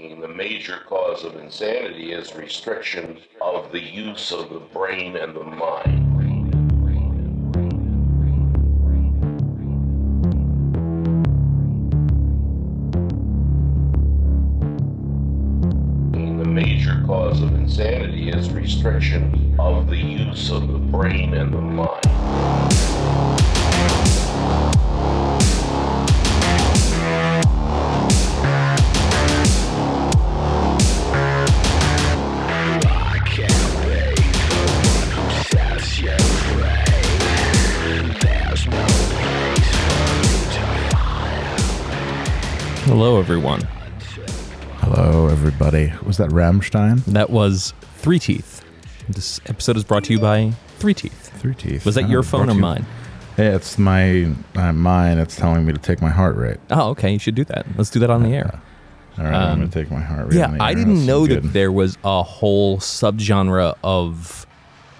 The major cause of insanity is restriction of the use of the brain and the mind. The major cause of insanity is restriction of the use of the brain and the mind. Hello, everyone. Hello, everybody. Was that Rammstein? That was Three Teeth. This episode is brought to you by Three Teeth. Three teeth. Was that your phone or mine? Yeah, it's my uh, mine. It's telling me to take my heart rate. Oh, okay. You should do that. Let's do that on the air. All right, I'm Um, gonna take my heart rate. Yeah, on the I air. didn't know good. that there was a whole subgenre of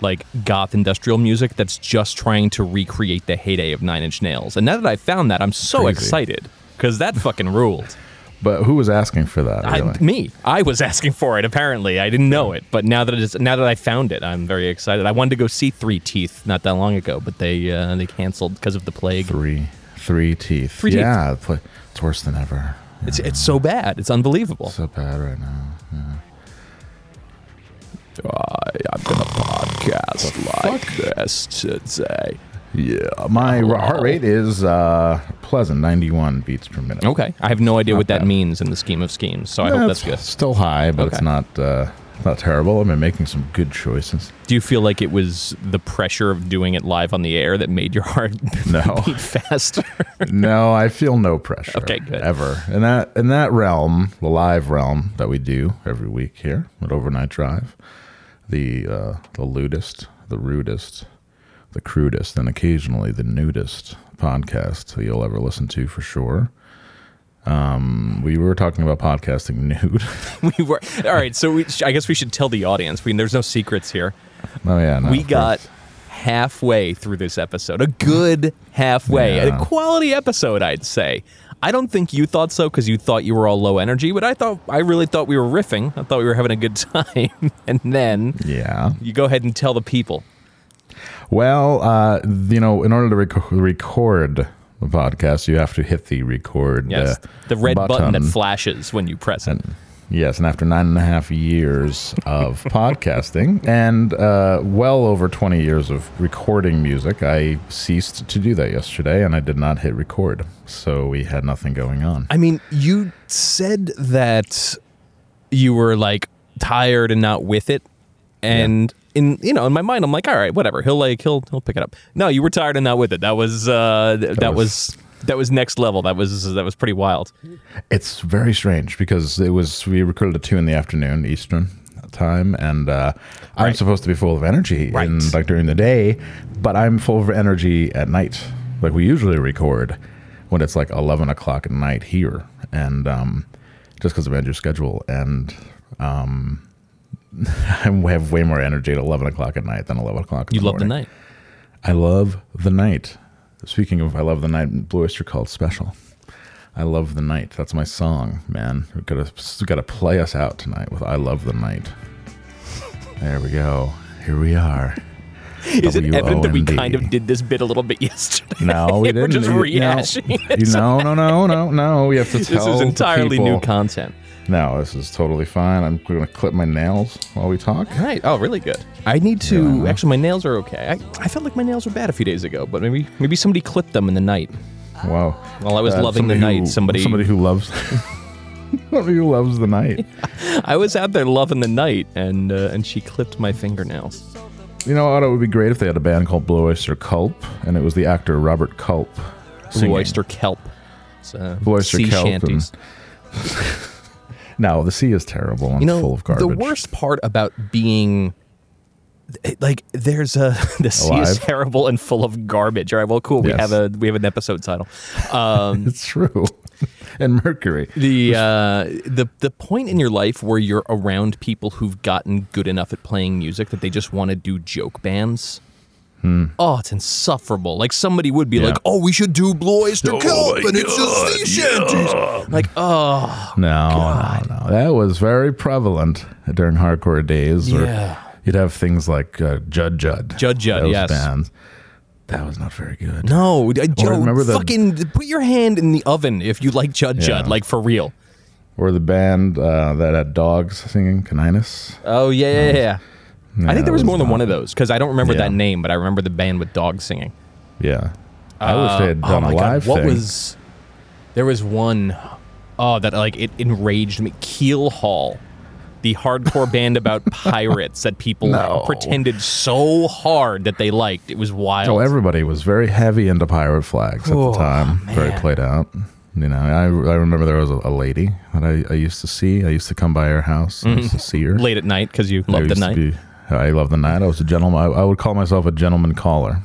like goth industrial music that's just trying to recreate the heyday of Nine Inch Nails. And now that I found that, I'm so Crazy. excited because that fucking ruled. But who was asking for that? I, me, I was asking for it. Apparently, I didn't know it, but now that it is, now that I found it, I'm very excited. I wanted to go see Three Teeth not that long ago, but they uh, they canceled because of the plague. three, three teeth. Three teeth. yeah, it's it's worse than ever. It's it's so bad. It's unbelievable. So bad right now. I, I'm gonna podcast like this today. Yeah, my Oh. heart rate is uh, pleasant, 91 beats per minute. Okay, I have no idea Not what that bad. means in the scheme of schemes, so I hope that's good. Still high, but it's not uh, not terrible. I've been making some good choices. Do you feel like it was the pressure of doing it live on the air that made your heart No. beat faster? no, I feel no pressure. Okay, good. Ever in that in that realm, the live realm that we do every week here at Overnight Drive, the uh, the lewdest, the rudest, the crudest, and occasionally the nudist podcast you'll ever listen to for sure. Um, we were talking about podcasting nude. we were all right. So we, I guess we should tell the audience. I mean, there's no secrets here. oh yeah, no, we got course. halfway through this episode, a good halfway, Yeah. a quality episode, I'd say. I don't think you thought so because you thought you were all low energy, but I thought I really thought we were riffing. I thought we were having a good time, and then yeah. you go ahead and tell the people. Well, uh, you know, in order to rec- record the podcast, you have to hit the record. Yes, uh, the red button, that flashes when you press it. And yes, and after nine and a half years of podcasting and uh, well over 20 years of recording music, I ceased to do that yesterday and I did not hit record. So we had nothing going on. I mean, you said that you were like tired and not with it, and in you know in my mind, I'm like, all right, whatever. He'll like he'll he'll pick it up. No, you were tired and not with it. That was uh, th- that, was, was- that was next level. That was that was pretty wild. It's very strange because it was, we recorded at two in the afternoon Eastern time and uh, I'm Right. supposed to be full of energy Right. in, like during the day, but I'm full of energy at night. Like we usually record when it's like 11 o'clock at night here. And um, just because of Andrew's schedule. And um, I have way more energy at 11 o'clock at night than 11 o'clock in You the love the night. I love the night. Speaking of, I love the night. Blue Oyster Cult special. I love the night. That's my song, man. We gotta we gotta play us out tonight with "I Love the Night." There we go. Here we are. Is it evident that we kind of did this bit a little bit yesterday? No, we We're didn't. just You- rehashing no, it. You no, no, no, no, no. We have to tell. This is entirely new content. No, this is totally fine. I'm going to clip my nails while we talk. Right. Oh, really good. I need to. Yeah, actually, my nails are okay. I, I felt like my nails were bad a few days ago, but maybe maybe somebody clipped them in the night. Wow. While I was Uh, loving the somebody night, somebody somebody who loves somebody who loves the night. I was out there loving the night, and uh, and she clipped my fingernails. you know what? It would be great if they had a band called Blue Oyster Culp, and it was the actor Robert Culp. Blue oyster kelp. It's, uh, Blue Oyster sea Kelp. shanties. And no, the sea is terrible and you know, full of garbage. the worst part about being like there's a the sea is terrible and full of garbage. All right, well, cool. We Yes. have a we have an episode title. Um, It's true. and Mercury. the uh, the the point in your life where you're around people who've gotten good enough at playing music that they just want to do joke bands. Oh, it's insufferable. Like somebody would be Hmm. Yeah. like, "Oh, we should do Blue Oyster my and it's just sea shanties." Like, oh, No, no, no. That was very prevalent during hardcore days. Yeah. You'd have things like uh, Jud Jud. Jud Jud, yes. bands. That was not very good. no, I- Joe, remember the- fucking put your hand in the oven if you like Jud Jud, like for real. Or the band uh, that had dogs singing, Caninus. Oh yeah, yeah, yeah. I think there was it more than not- one of those because I don't remember Yeah. that name, but I remember the band with dogs singing. Yeah. I wish they had Uh, done oh my a live god, what thing. was? There was one oh that like it enraged me. Keel Hall, the hardcore band about pirates that people No. pretended so hard that they liked. It was wild. So everybody was very heavy into pirate flags at Oh, the time. Very played out. You know, I, I remember there was a, a lady that I, I used to see. I used to come by her house. I used to see her. Mm-hmm. late at night because you I love the night. I love the night. I was a gentleman. I, I would call myself a gentleman caller.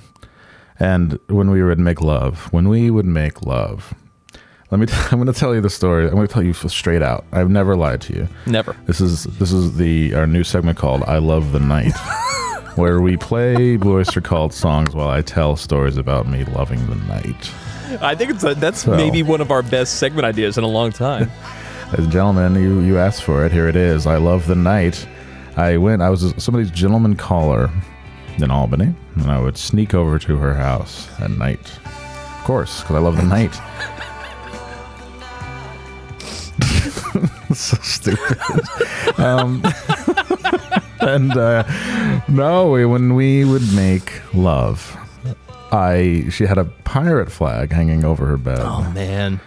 And when we would make love, when we would make love, let me. T- I'm going to tell you the story. I'm going to tell you straight out. I've never lied to you. Never. This is this is the our new segment called "I Love the Night," where we play Blue Oyster Cult songs while I tell stories about me loving the night. I think it's a, that's So- maybe one of our best segment ideas in a long time. And gentlemen, you, you asked for it. Here it is. I love the night. I went, I was somebody's gentleman caller in Albany, and I would sneak over to her house at night. Of course, because I love the night. so stupid. um, and uh, no, when we would make love, I she had a pirate flag hanging over her bed oh man.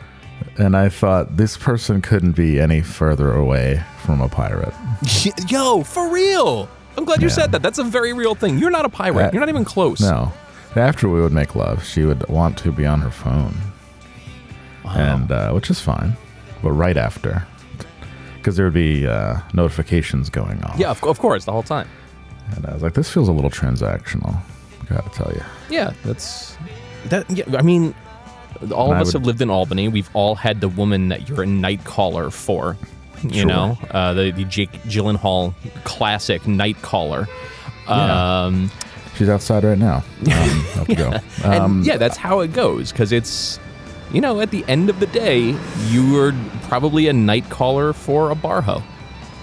and I thought this person couldn't be any further away from a pirate. Yo, for real. I'm glad you Yeah. said that. That's a very real thing. You're not a pirate. Uh, You're not even close. No. After we would make love, she would want to be on her phone, and uh, which is fine, but right after, because there would be uh, notifications going off. Yeah, of, of course, the whole time. and I was like, this feels a little transactional. Gotta tell you. Yeah, that's that. Yeah, I mean, all of I us would- have lived in Albany. We've all had the woman that you're a night caller for. You Sure. know, uh, the the Jake Gyllenhaal classic night caller. Yeah. Um, She's outside right now. Um, have to go. and Um, yeah, that's how it goes because it's, you know, at the end of the day, you're probably a night caller for a bar hoe.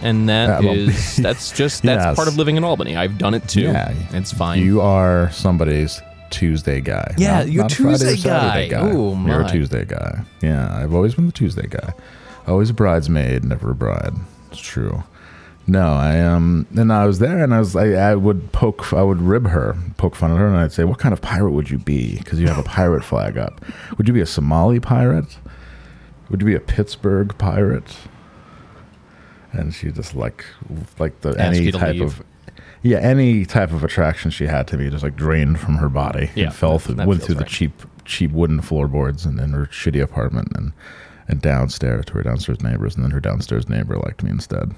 And that Yeah, well, is that's just that's yes. part of living in Albany. I've done it too. Yeah, it's fine. You are somebody's Tuesday guy. Yeah, not- you're not a Tuesday Saturday guy. Ooh, You're a Tuesday guy. Yeah, I've always been the Tuesday guy. Always a bridesmaid, never a bride. It's true. No, I um, and I was there, and I was I, I would poke, I would rib her, poke fun at her, and I'd say, "What kind of pirate would you be? Because you have a pirate flag up. Would you be a Somali pirate? Would you be a Pittsburgh pirate?" And she just like, like the Ask any type leave. of yeah, any type of attraction she had to me just like drained from her body. Yeah, and fell through, went through the cheap, cheap wooden floorboards and in her shitty apartment and and downstairs to her downstairs neighbors, and then her downstairs neighbor liked me instead.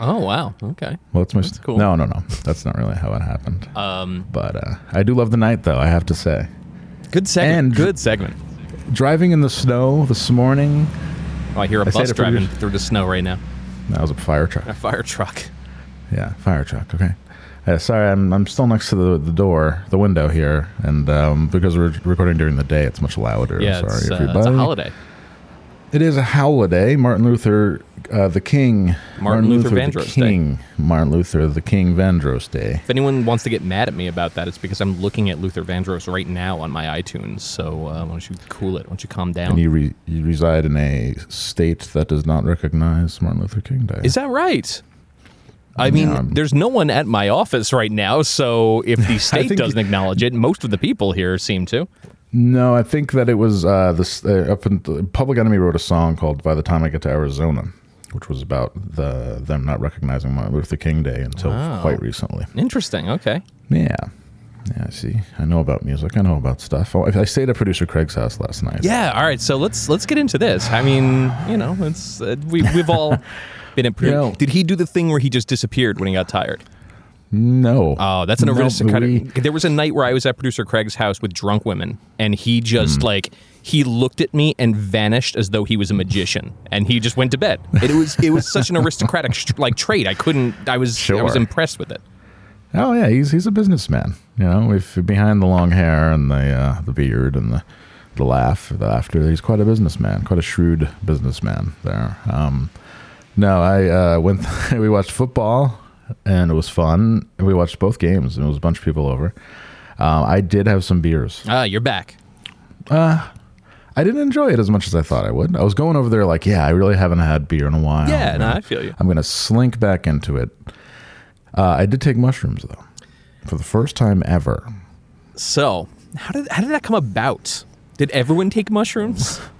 oh wow, okay. Well, it's my That's st- cool. No, no, no, that's not really how it happened. Um, but uh, I do love the night, though. I have to say, good segment. And- good segment. driving in the snow this morning. Oh, I hear a I bus driving through the snow right now. That was a fire truck. A fire truck. Yeah, fire truck. Okay. Uh, sorry, I'm I'm still next to the, the door, the window here, and um, because we're recording during the day, it's much louder. Yeah, sorry, it's, uh, it's a holiday. It is a holiday. Martin Luther, uh, the King. Martin Luther the Vandross Day. King. Martin Luther, the King Vandross Day. If anyone wants to get mad at me about that, it's because I'm looking at Luther Vandross right now on my iTunes. So uh, why don't you cool it? Why don't you calm down? And you, re- you reside in a state that does not recognize Martin Luther King Day. Is that right? I mean, Yeah, there's no one at my office right now, so if the state doesn't acknowledge it, most of the people here seem to. No, I think that it was uh, this. Uh, up in, Public Enemy wrote a song called "By the Time I Get to Arizona," which was about the them not recognizing Martin Luther King Day until Wow. quite recently. Interesting. Okay. Yeah. Yeah, I see, I know about music. I know about stuff. Oh, I stayed at producer Craig's house last night. Yeah. All right. So let's let's get into this. I mean, you know, it's uh, we we've all been at. You know- Did he do the thing where he just disappeared when he got tired? No. Oh, that's an No, aristocratic. we- There was a night where I was at producer Craig's house with drunk women, and he just Hmm. like he looked at me and vanished as though he was a magician, and he just went to bed. It was it was such an aristocratic like trait. I couldn't. I was I was impressed with it. Oh yeah, he's he's a businessman. You know, if behind the long hair and the uh, the beard and the the laugh, the laughter, he's quite a businessman, quite a shrewd businessman. There. Um, no, I uh, went. we watched football, and it was fun. We watched both games, and it was a bunch of people over. Um, I did have some beers. Ah, you're back. I didn't enjoy it as much as I thought I would. I was going over there like, yeah, I really haven't had beer in a while. Yeah, no, I feel you. I'm gonna slink back into it. Uh, I did take mushrooms though, for the first time ever. So how did how did that come about? Did everyone take mushrooms?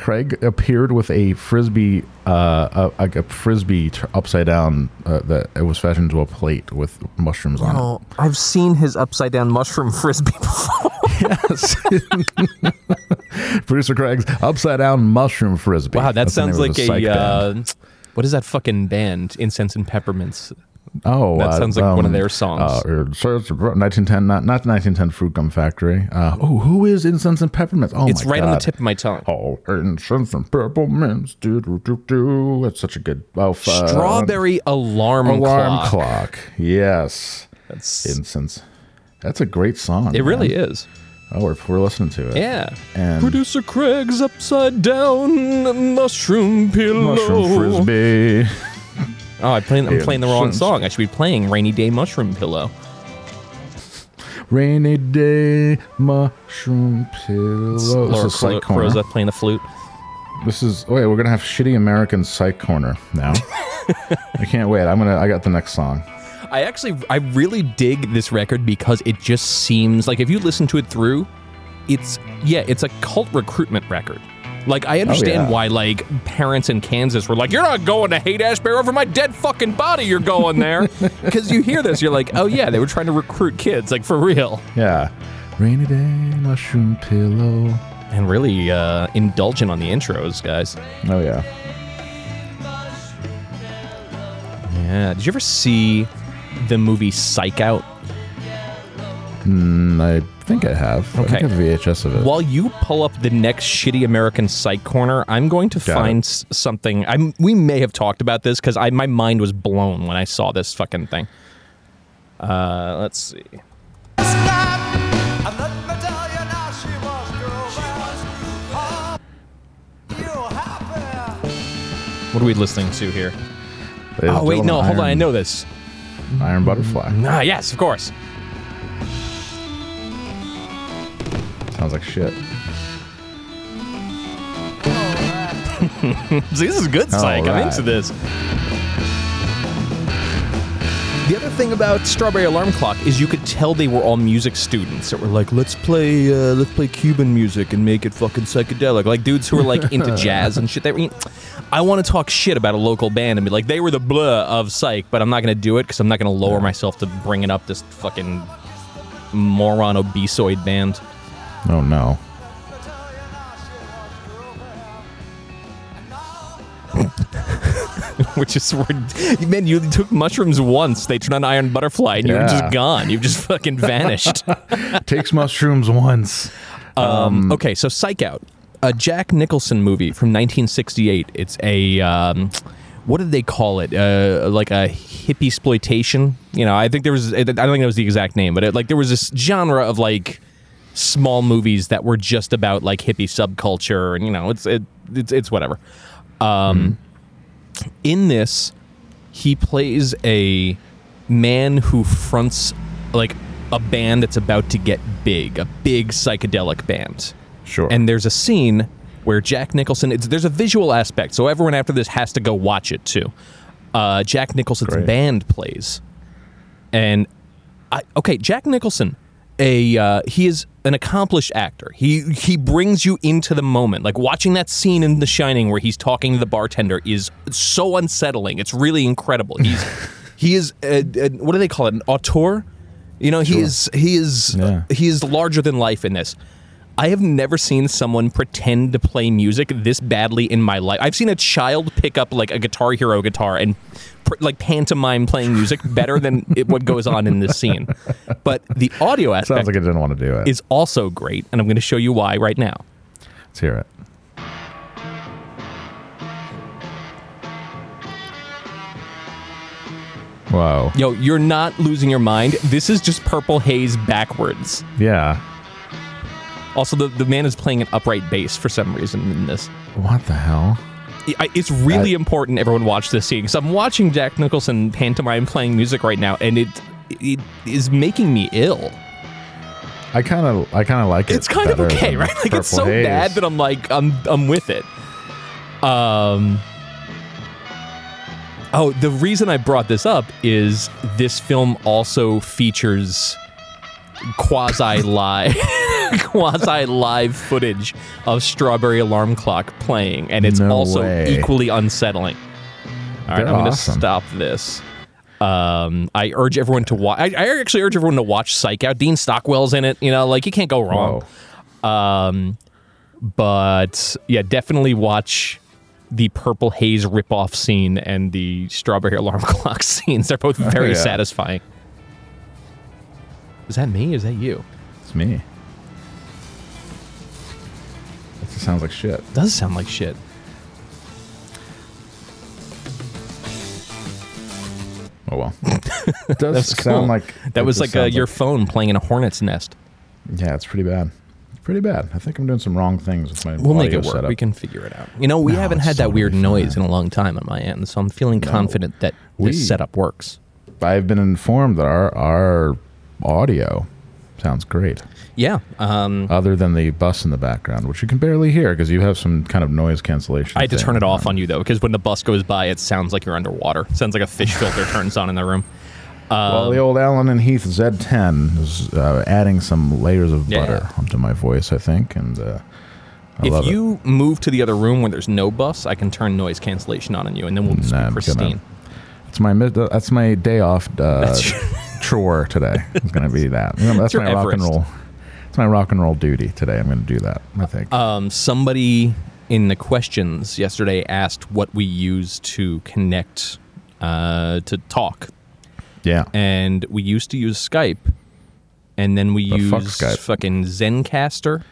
Craig appeared with a frisbee, uh, a, a frisbee t- upside down uh, that it was fashioned into a plate with mushrooms on Oh, I've seen his upside down mushroom frisbee before. it. Producer Craig's upside down mushroom frisbee. Wow, that That's sounds like the a band. uh, what is that fucking band? Incense and Peppermints. Oh, that uh, sounds like one of um, their songs. Uh, it's 1910, not not 1910 Fruit Gum Factory. Uh, oh, who is Incense and Peppermints? Oh, it's right on the tip of my tongue. Oh, incense and peppermints. Do do do do. That's such a good. Oh. Strawberry alarm, alarm clock. clock. Yes. That's, Incense. That's a great song. it really is. Oh, we're, we're listening to it. Yeah. And- Producer Craig's upside down mushroom pillow. Mushroom frisbee. Oh, I play, I'm Yeah, playing the wrong song. I should be playing Rainy Day Mushroom Pillow. Rainy day mushroom pillow. This Laura is Psych Croza Corner. playing the flute. This is oh wait. We're gonna have shitty American Psych Corner now. I can't wait. I'm gonna. I got the next song. I actually, I really dig this record because it just seems like if you listen to it through, it's yeah, it's a cult recruitment record. Like I understand Oh, yeah. why like parents in Kansas were like, "You're not going to Haight-Ashbury over my dead fucking body. You're going there," because you hear this, you're like, "Oh yeah, they were trying to recruit kids, like for real." Yeah. Rainy day mushroom pillow. And really uh, indulgent on the intros, guys. Oh yeah. Yeah. Did you ever see the movie Psych Out? Mm, I think I have. I think I Okay. have VHS of it. While you pull up the next shitty American Psych corner, I'm going to Got find s- something. I'm, we may have talked about this because I my mind was blown when I saw this fucking thing. Uh, let's see. What are we listening to here? Ladies and Oh wait, no, hold on. I Iron- know this. Iron Butterfly. Ah, yes, of course. Sounds like shit. See, this is good psych. I'm right. into this. The other thing about Strawberry Alarm Clock is you could tell they were all music students that were like, let's play, uh, let's play Cuban music and make it fucking psychedelic. Like dudes who were like into jazz and shit. They were, I want to talk shit about a local band and be like, they were the blah of psych, but I'm not gonna do it because I'm not gonna lower myself to bringing up this fucking moron obesoid band. Oh no. which is where man you took mushrooms once they turned on iron butterfly and you're Yeah. just gone you've just fucking vanished Takes mushrooms once. um, okay so psych out a jack nicholson movie from 1968 it's a um, what did they call it uh, like a hippie exploitation you know i think there was i don't think that was the exact name but it, like there was this genre of like small movies that were just about like hippie subculture and you know it's it, it's it's whatever um in this he plays a man who fronts like a band that's about to get big a big psychedelic band Sure. and there's a scene where Jack Nicholson. It's, there's a visual aspect, so everyone after this has to go watch it too. Uh, Jack Nicholson's Great. band plays, and I, okay, Jack Nicholson. A uh, he is an accomplished actor. He he brings you into the moment. Like watching that scene in The Shining where he's talking to the bartender is so unsettling. It's really incredible. He's he is a, a, what do they call it? An auteur. You know, he is he is Yeah. he is larger than life in this. I have never seen someone pretend to play music this badly in my life. I've seen a child pick up like a Guitar Hero guitar and pr- like pantomime playing music better than it, what goes on in this scene. But the audio aspect Sounds like I didn't want to do it. is also great, and I'm going to show you why right now. Let's hear it. Whoa. Yo, you're not losing your mind. This is just Purple Haze backwards. Yeah. Also, the, the man is playing an upright bass for some reason in this. What the hell? I- It's really important everyone watch this scene because I'm watching Jack Nicholson pantomime playing music right now, and it it is making me ill. I kind of, I kind of like it. It's kind of okay, right? Like it's so Haze. bad that I'm like I'm I'm with it. Um. Oh, the reason I brought this up is this film also features quasi live quasi live footage of Strawberry Alarm Clock playing, and it's No also way. equally unsettling. All right, I'm going to awesome. stop this. Um, I urge everyone to watch. I, I actually urge everyone to watch Psych Out. Dean Stockwell's in it. You know, like you can't go wrong. Whoa. Um, but yeah, definitely watch the Purple Haze ripoff scene and the Strawberry Alarm Clock scenes. They're both very yeah. satisfying. Is that me? Or is that you? It's me. That just sounds like shit. does sound like shit. Oh well. it does That's sound cool. like that it was just like uh, sounds your phone playing in a hornet's nest. Yeah, it's pretty bad. Pretty bad. I think I'm doing some wrong things with my. We'll make audio it work. Setup. We can figure it out. You know, we No, haven't it's had that totally weird noise fine. in a long time on my end, so I'm feeling confident that We- this setup works. I've been informed that our our audio sounds great, Yeah. Um, other than the bus in the background, which you can barely hear because you have some kind of noise cancellation. I had to turn it off on. you though, because when the bus goes by, it sounds like you're underwater. It sounds like a fish filter turns on in the room. Well, the old Allen and Heath Z10 is uh, adding some layers of Yeah. butter onto my voice, I think, and uh, I if love it. you move to the other room where there's no bus, I can turn noise cancellation on on you, and then we'll just Nah, be pristine. gonna- It's my that's my day off uh, That's chore today. It's gonna be that. You know, that's my rock and roll. It's my rock and roll duty today. I'm gonna do that. I think. Um, somebody in the questions yesterday asked what we use to connect uh, to talk, yeah. and we used to use Skype, and then we The fuck used Skype? fucking Zencastr,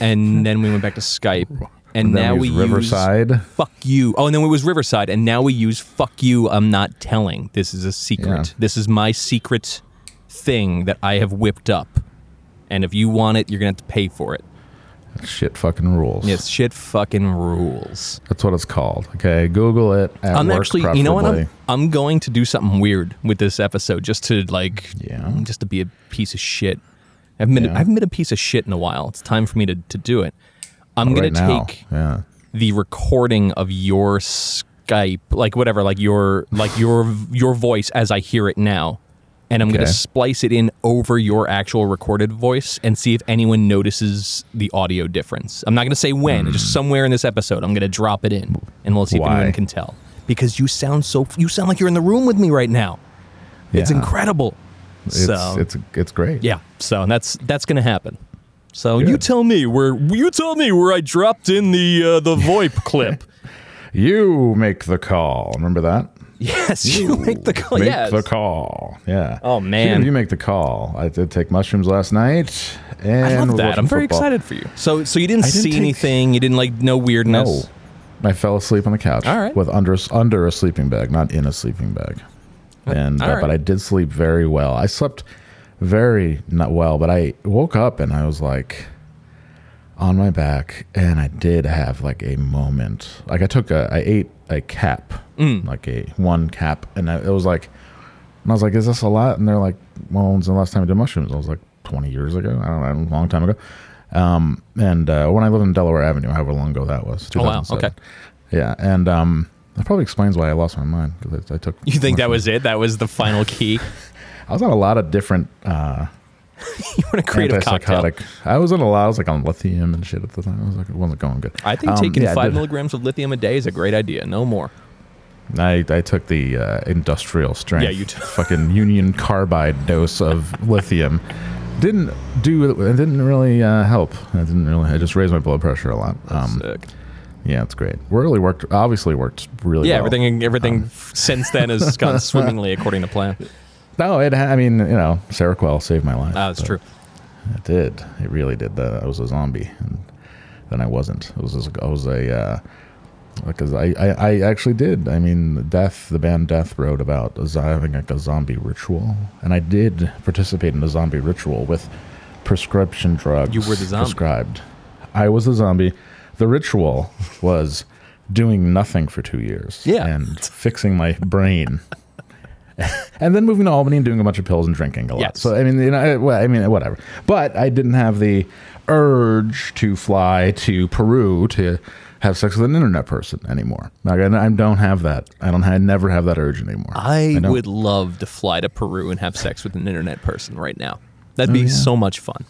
and then we went back to Skype, and, And now we we use Riverside. use fuck you. Oh, and then it was Riverside, and now we use fuck you. I'm not telling. This is a secret. Yeah. This is my secret thing that I have whipped up, and if you want it, you're gonna have to pay for it. Shit fucking rules. It's shit fucking rules. That's what it's called. Okay. Google it. I'm actually, you know what? I'm, I'm going to do something weird with this episode just to like, Yeah. just to be a piece of shit. I haven't been, Yeah. I haven't been a piece of shit in a while. It's time for me to, to do it. I'm right gonna now. take Yeah. the recording of your Skype, like whatever, like your like your your voice as I hear it now, and I'm gonna splice it in over your actual recorded voice and see if anyone notices the audio difference. I'm not gonna say when, just somewhere in this episode, I'm gonna drop it in, and we'll see if Hmm. Anyone can tell. Because you sound so, you sound like you're in the room with me right now. It's incredible. It's so it's it's great. yeah, so and that's that's gonna happen. So you tell me where you tell me where I dropped in the uh, the VoIP clip. You make the call. Remember that? Yes, you make the call. Make yes. the call. Yeah. Oh, man. Of you make the call. I did take mushrooms last night, and I love that. I'm very football. excited for you. So, so you didn't, didn't see take- anything. You didn't like no weirdness. No, I fell asleep on the couch. All right. With under under a sleeping bag, not in a sleeping bag. And uh, but. I did sleep very well. I slept very not well, but I woke up and I was like on my back, and I did have like a moment. Like I took a, I ate a cap, Mm. like a one cap, and I, it was like, and I was like, "Is this a lot?" And they're like, "Well, when's the last time I did mushrooms?" I was like, "20 years ago. I don't know, a long time ago." Um, and uh, when I lived in Delaware Avenue, however long ago that was. Oh, wow. Okay. Yeah, and um, that probably explains why I lost my mind because I, I took. You think that was it? That was the final key? I was on a lot of different uh, you were in a creative cocktail. antipsychotic. I was on a lot. I was like on lithium and shit at the time. I was like, it wasn't going good. I think Um, taking yeah, five milligrams of lithium a day is a great idea. No more. I, I took the uh, industrial strength. Yeah, you took- fucking Union Carbide dose of lithium. Didn't do. It didn't really uh, help. I didn't really. I just raised my blood pressure a lot. Um, Sick. yeah, it's great. Really worked. Obviously worked really. Yeah, well. everything everything f- since then has gone swimmingly according to plan. No, it. I mean, you know, Seroquel saved my life. Ah, that's true. It did. It really did. That I was a zombie, and then I wasn't. It was. Just, I was a. Uh, because I, I, I actually did. I mean, Death, the band Death wrote about having like a zombie ritual, and I did participate in a zombie ritual with prescription drugs. You were the zombie. prescribed. I was the zombie. The ritual was doing nothing for two years. Yeah. and fixing my brain. and then moving to Albany and doing a bunch of pills and drinking a lot. Yes. So I mean, you know, I- well, I mean, eh, whatever. But I didn't have the urge to fly to Peru to have sex with an internet person anymore. Like, I I don't have that. I don't. I never have that urge anymore. I, don't. would love to fly to Peru and have sex with an internet person right now. That'd Oh, be yeah. so much fun.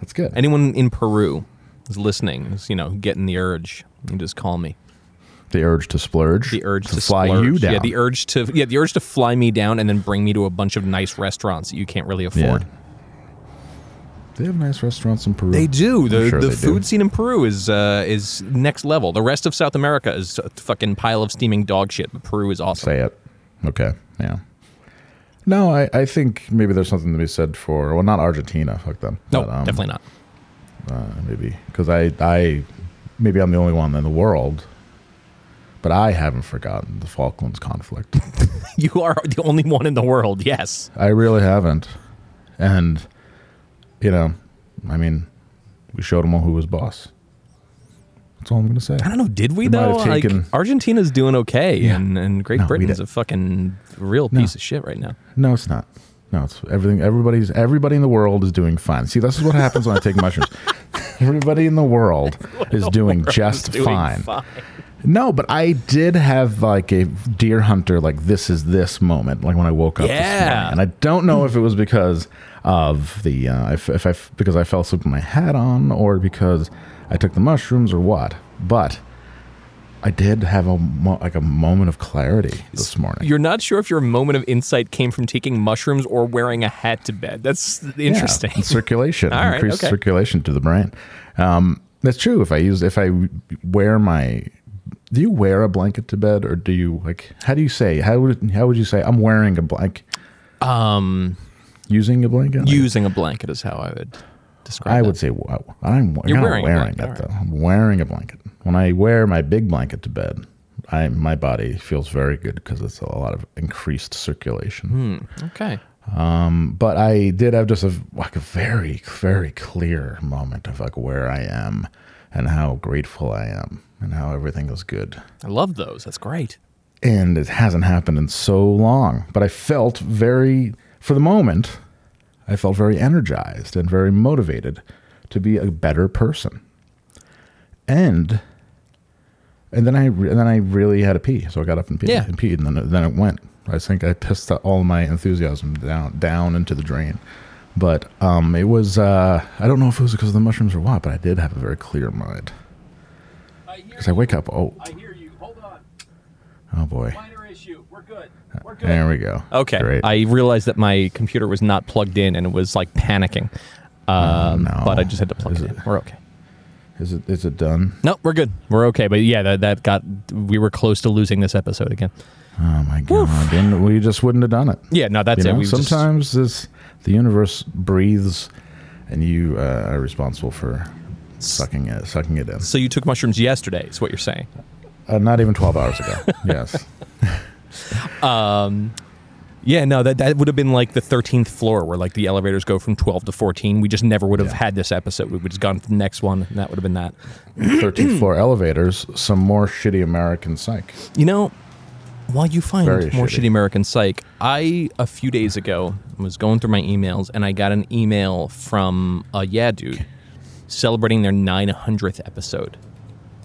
That's good. Anyone in Peru is listening, is, you know, getting the urge, you just call me. The urge to splurge. The urge to, fly splurge. you down. Yeah, the urge to yeah, the urge to fly me down and then bring me to a bunch of nice restaurants that you can't really afford. They have nice restaurants in Peru. They do. The sure the they do. food scene in Peru is uh, is next level. The rest of South America is a fucking pile of steaming dog shit, but Peru is awesome. Say it. Okay. Yeah. No, I, I think maybe there's something to be said for well, not Argentina. Fuck them. No, But, um, definitely not. uh, maybe because I, I maybe I'm the only one in the world, but I haven't forgotten the Falklands conflict. You are the only one in the world. Yes. I really haven't, and you know, I mean, we showed them all who was boss. That's all I'm gonna say. I don't know. Did we We though? taken- like Argentina's doing okay, Yeah. and and Great No, Britain's a fucking real No. piece of shit right now. No, it's not. No, it's everything. Everybody's everybody in the world is doing fine. See, this is what happens when I take mushrooms. Everybody in the world is doing just Doing fine. No, but I did have like a deer hunter, like this is this moment, like when I woke up this Yeah. morning, and I don't know if it was because of the uh, if, if I because I fell asleep with my hat on, or because I took the mushrooms, or what. But I did have a mo- like a moment of clarity this morning. You're not sure if your moment of insight came from taking mushrooms or wearing a hat to bed. That's interesting. Yeah, circulation, All right, increased okay. circulation to the brain. Um, that's true. If I use, if I wear my, do you wear a blanket to bed, or do you like? How do you say? How would how would you say? I'm wearing a blanket. um, Using a blanket. Using a blanket is how I would describe. I that. would say wow, I'm You're wearing wearing, a blanket, it all though. I'm wearing a blanket. When I wear my big blanket to bed, I my body feels very good because it's a lot of increased circulation. okay. Um, but I did have just a like a very very clear moment of like where I am and how grateful I am and how everything is good. I love those. That's great. And it hasn't happened in so long, but I felt very for the moment I felt very energized and very motivated to be a better person. And and then I re- and then I really had to pee, so I got up and peed, Yeah. and peed, and then it- then it went. I think I pissed all my enthusiasm down down into the drain. But um, it was uh, I don't know if it was because of the mushrooms or what, but I did have a very clear mind. Because I wake up, oh, I hear you. Hold on. oh boy, Minor issue. We're good. We're good. there we go. Okay. Great. I realized that my computer was not plugged in and it was like panicking. Um, no. But I just had to plug Is it it- in. We're okay. Is it is it done? No, we're good. We're okay. But yeah, that, that got, we were close to losing this episode again. Oh my god! And we just wouldn't have done it. Yeah, no, that's You it. know, We just- sometimes this the universe breathes, and you uh, are responsible for sucking it, sucking it in. so you took mushrooms yesterday, is what you're saying. Uh, not even twelve hours ago. yes. Um, Yeah, no, that, that would have been like the 13th floor where like the elevators go from 12 to 14. We just never would have Yeah. had this episode. We would have gone to the next one, and that would have been that. Thirteenth floor elevators. Some more shitty American psych. You know, while you find Very more shitty. shitty American Psych, I a few days ago was going through my emails and I got an email from a yeah dude celebrating their 900th episode.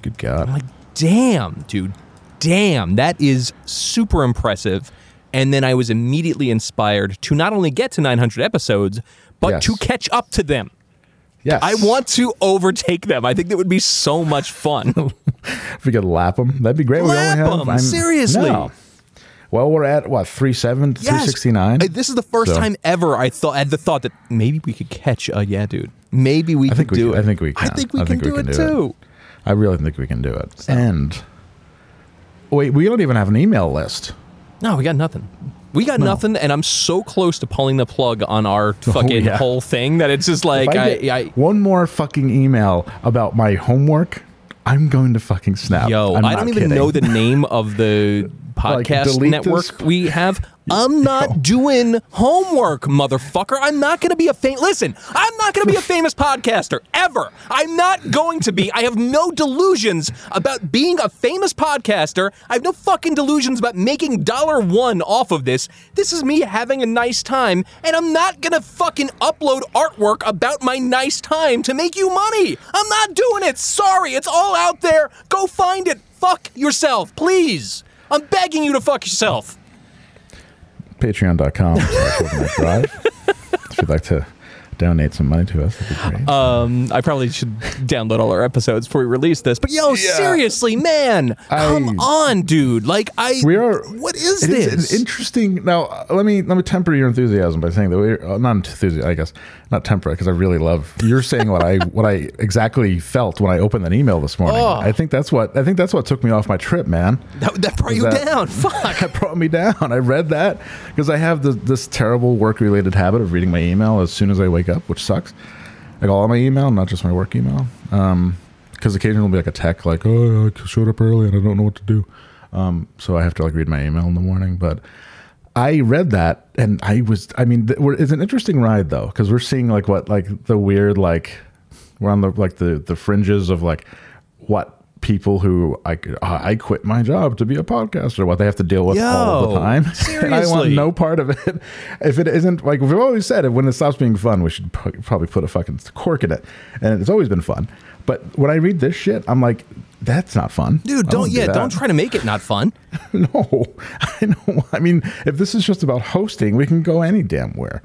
Good God. I'm like, damn, dude, damn, that is super impressive. And then I was immediately inspired to not only get to 900 episodes, but Yes. to catch up to them. Yes. I want to overtake them. I think that would be so much fun. if we could lap them. That'd be great. Lap we only have I'm- seriously. No. Well, we're at what three seven three sixty nine. This is the first So- time ever I thought I had the thought that maybe we could catch a yeah, dude. Maybe we I could we do it. I think we I can. think we I can think we do can it do it. too. I really think we can do it. And wait, we don't even have an email list. No, we got nothing. We got nothing, and I'm so close to pulling the plug on our oh, fucking Oh, yeah. whole thing that it's just like I I, I, one more fucking email about my homework, I'm going to fucking snap. yo, I'm I don't even kidding. know the name of the podcast delete network this. we have. I'm not doing homework, motherfucker. I'm not going to be a famous. Listen, I'm not going to be a famous podcaster ever. I'm not going to be. I have no delusions about being a famous podcaster. I have no fucking delusions about making dollar one off of this. This is me having a nice time, and I'm not going to fucking upload artwork about my nice time to make you money. I'm not doing it. Sorry, it's all out there. Go find it. Fuck yourself, please. I'm begging you to fuck yourself. Patreon.com drive. if you'd like to donate some money to us, that'd be great. Um, I probably should download all our episodes before we release this. But yo, seriously, man, come on, dude. Like, I we are. What is it this? an interesting. Now, uh, let me let me temper your enthusiasm by saying that we're uh, not enthusiasm. I guess not temper because I really love. You're saying what I what I exactly felt when I opened that email this morning. Oh. I think that's what I think that's what took me off my trip, man. that, that brought you that- down. Fuck. that brought me down. I read that because I have this, this terrible work related habit of reading my email as soon as I wake up, which sucks. Like all my email, not just my work email. Because occasionally it'll be like a tech, like, oh, I showed up early and I don't know what to do. Um, so I have to like read my email in the morning. But I read that and I was, I mean, th- it's an interesting ride though, because we're seeing like what, like the weird, like, we're on the, like the, the fringes of like what people who I, I quit my job to be a podcaster, what they have to deal with all the time. and I want no part of it. If it isn't like we've always said, if when it stops being fun, we should probably put a fucking cork in it. And it's always been fun. But when I read this shit, I'm like, that's not fun, Dude, don't, do yeah, that. don't try to make it not fun. No, I know. I mean, if this is just about hosting, we can go any damn where.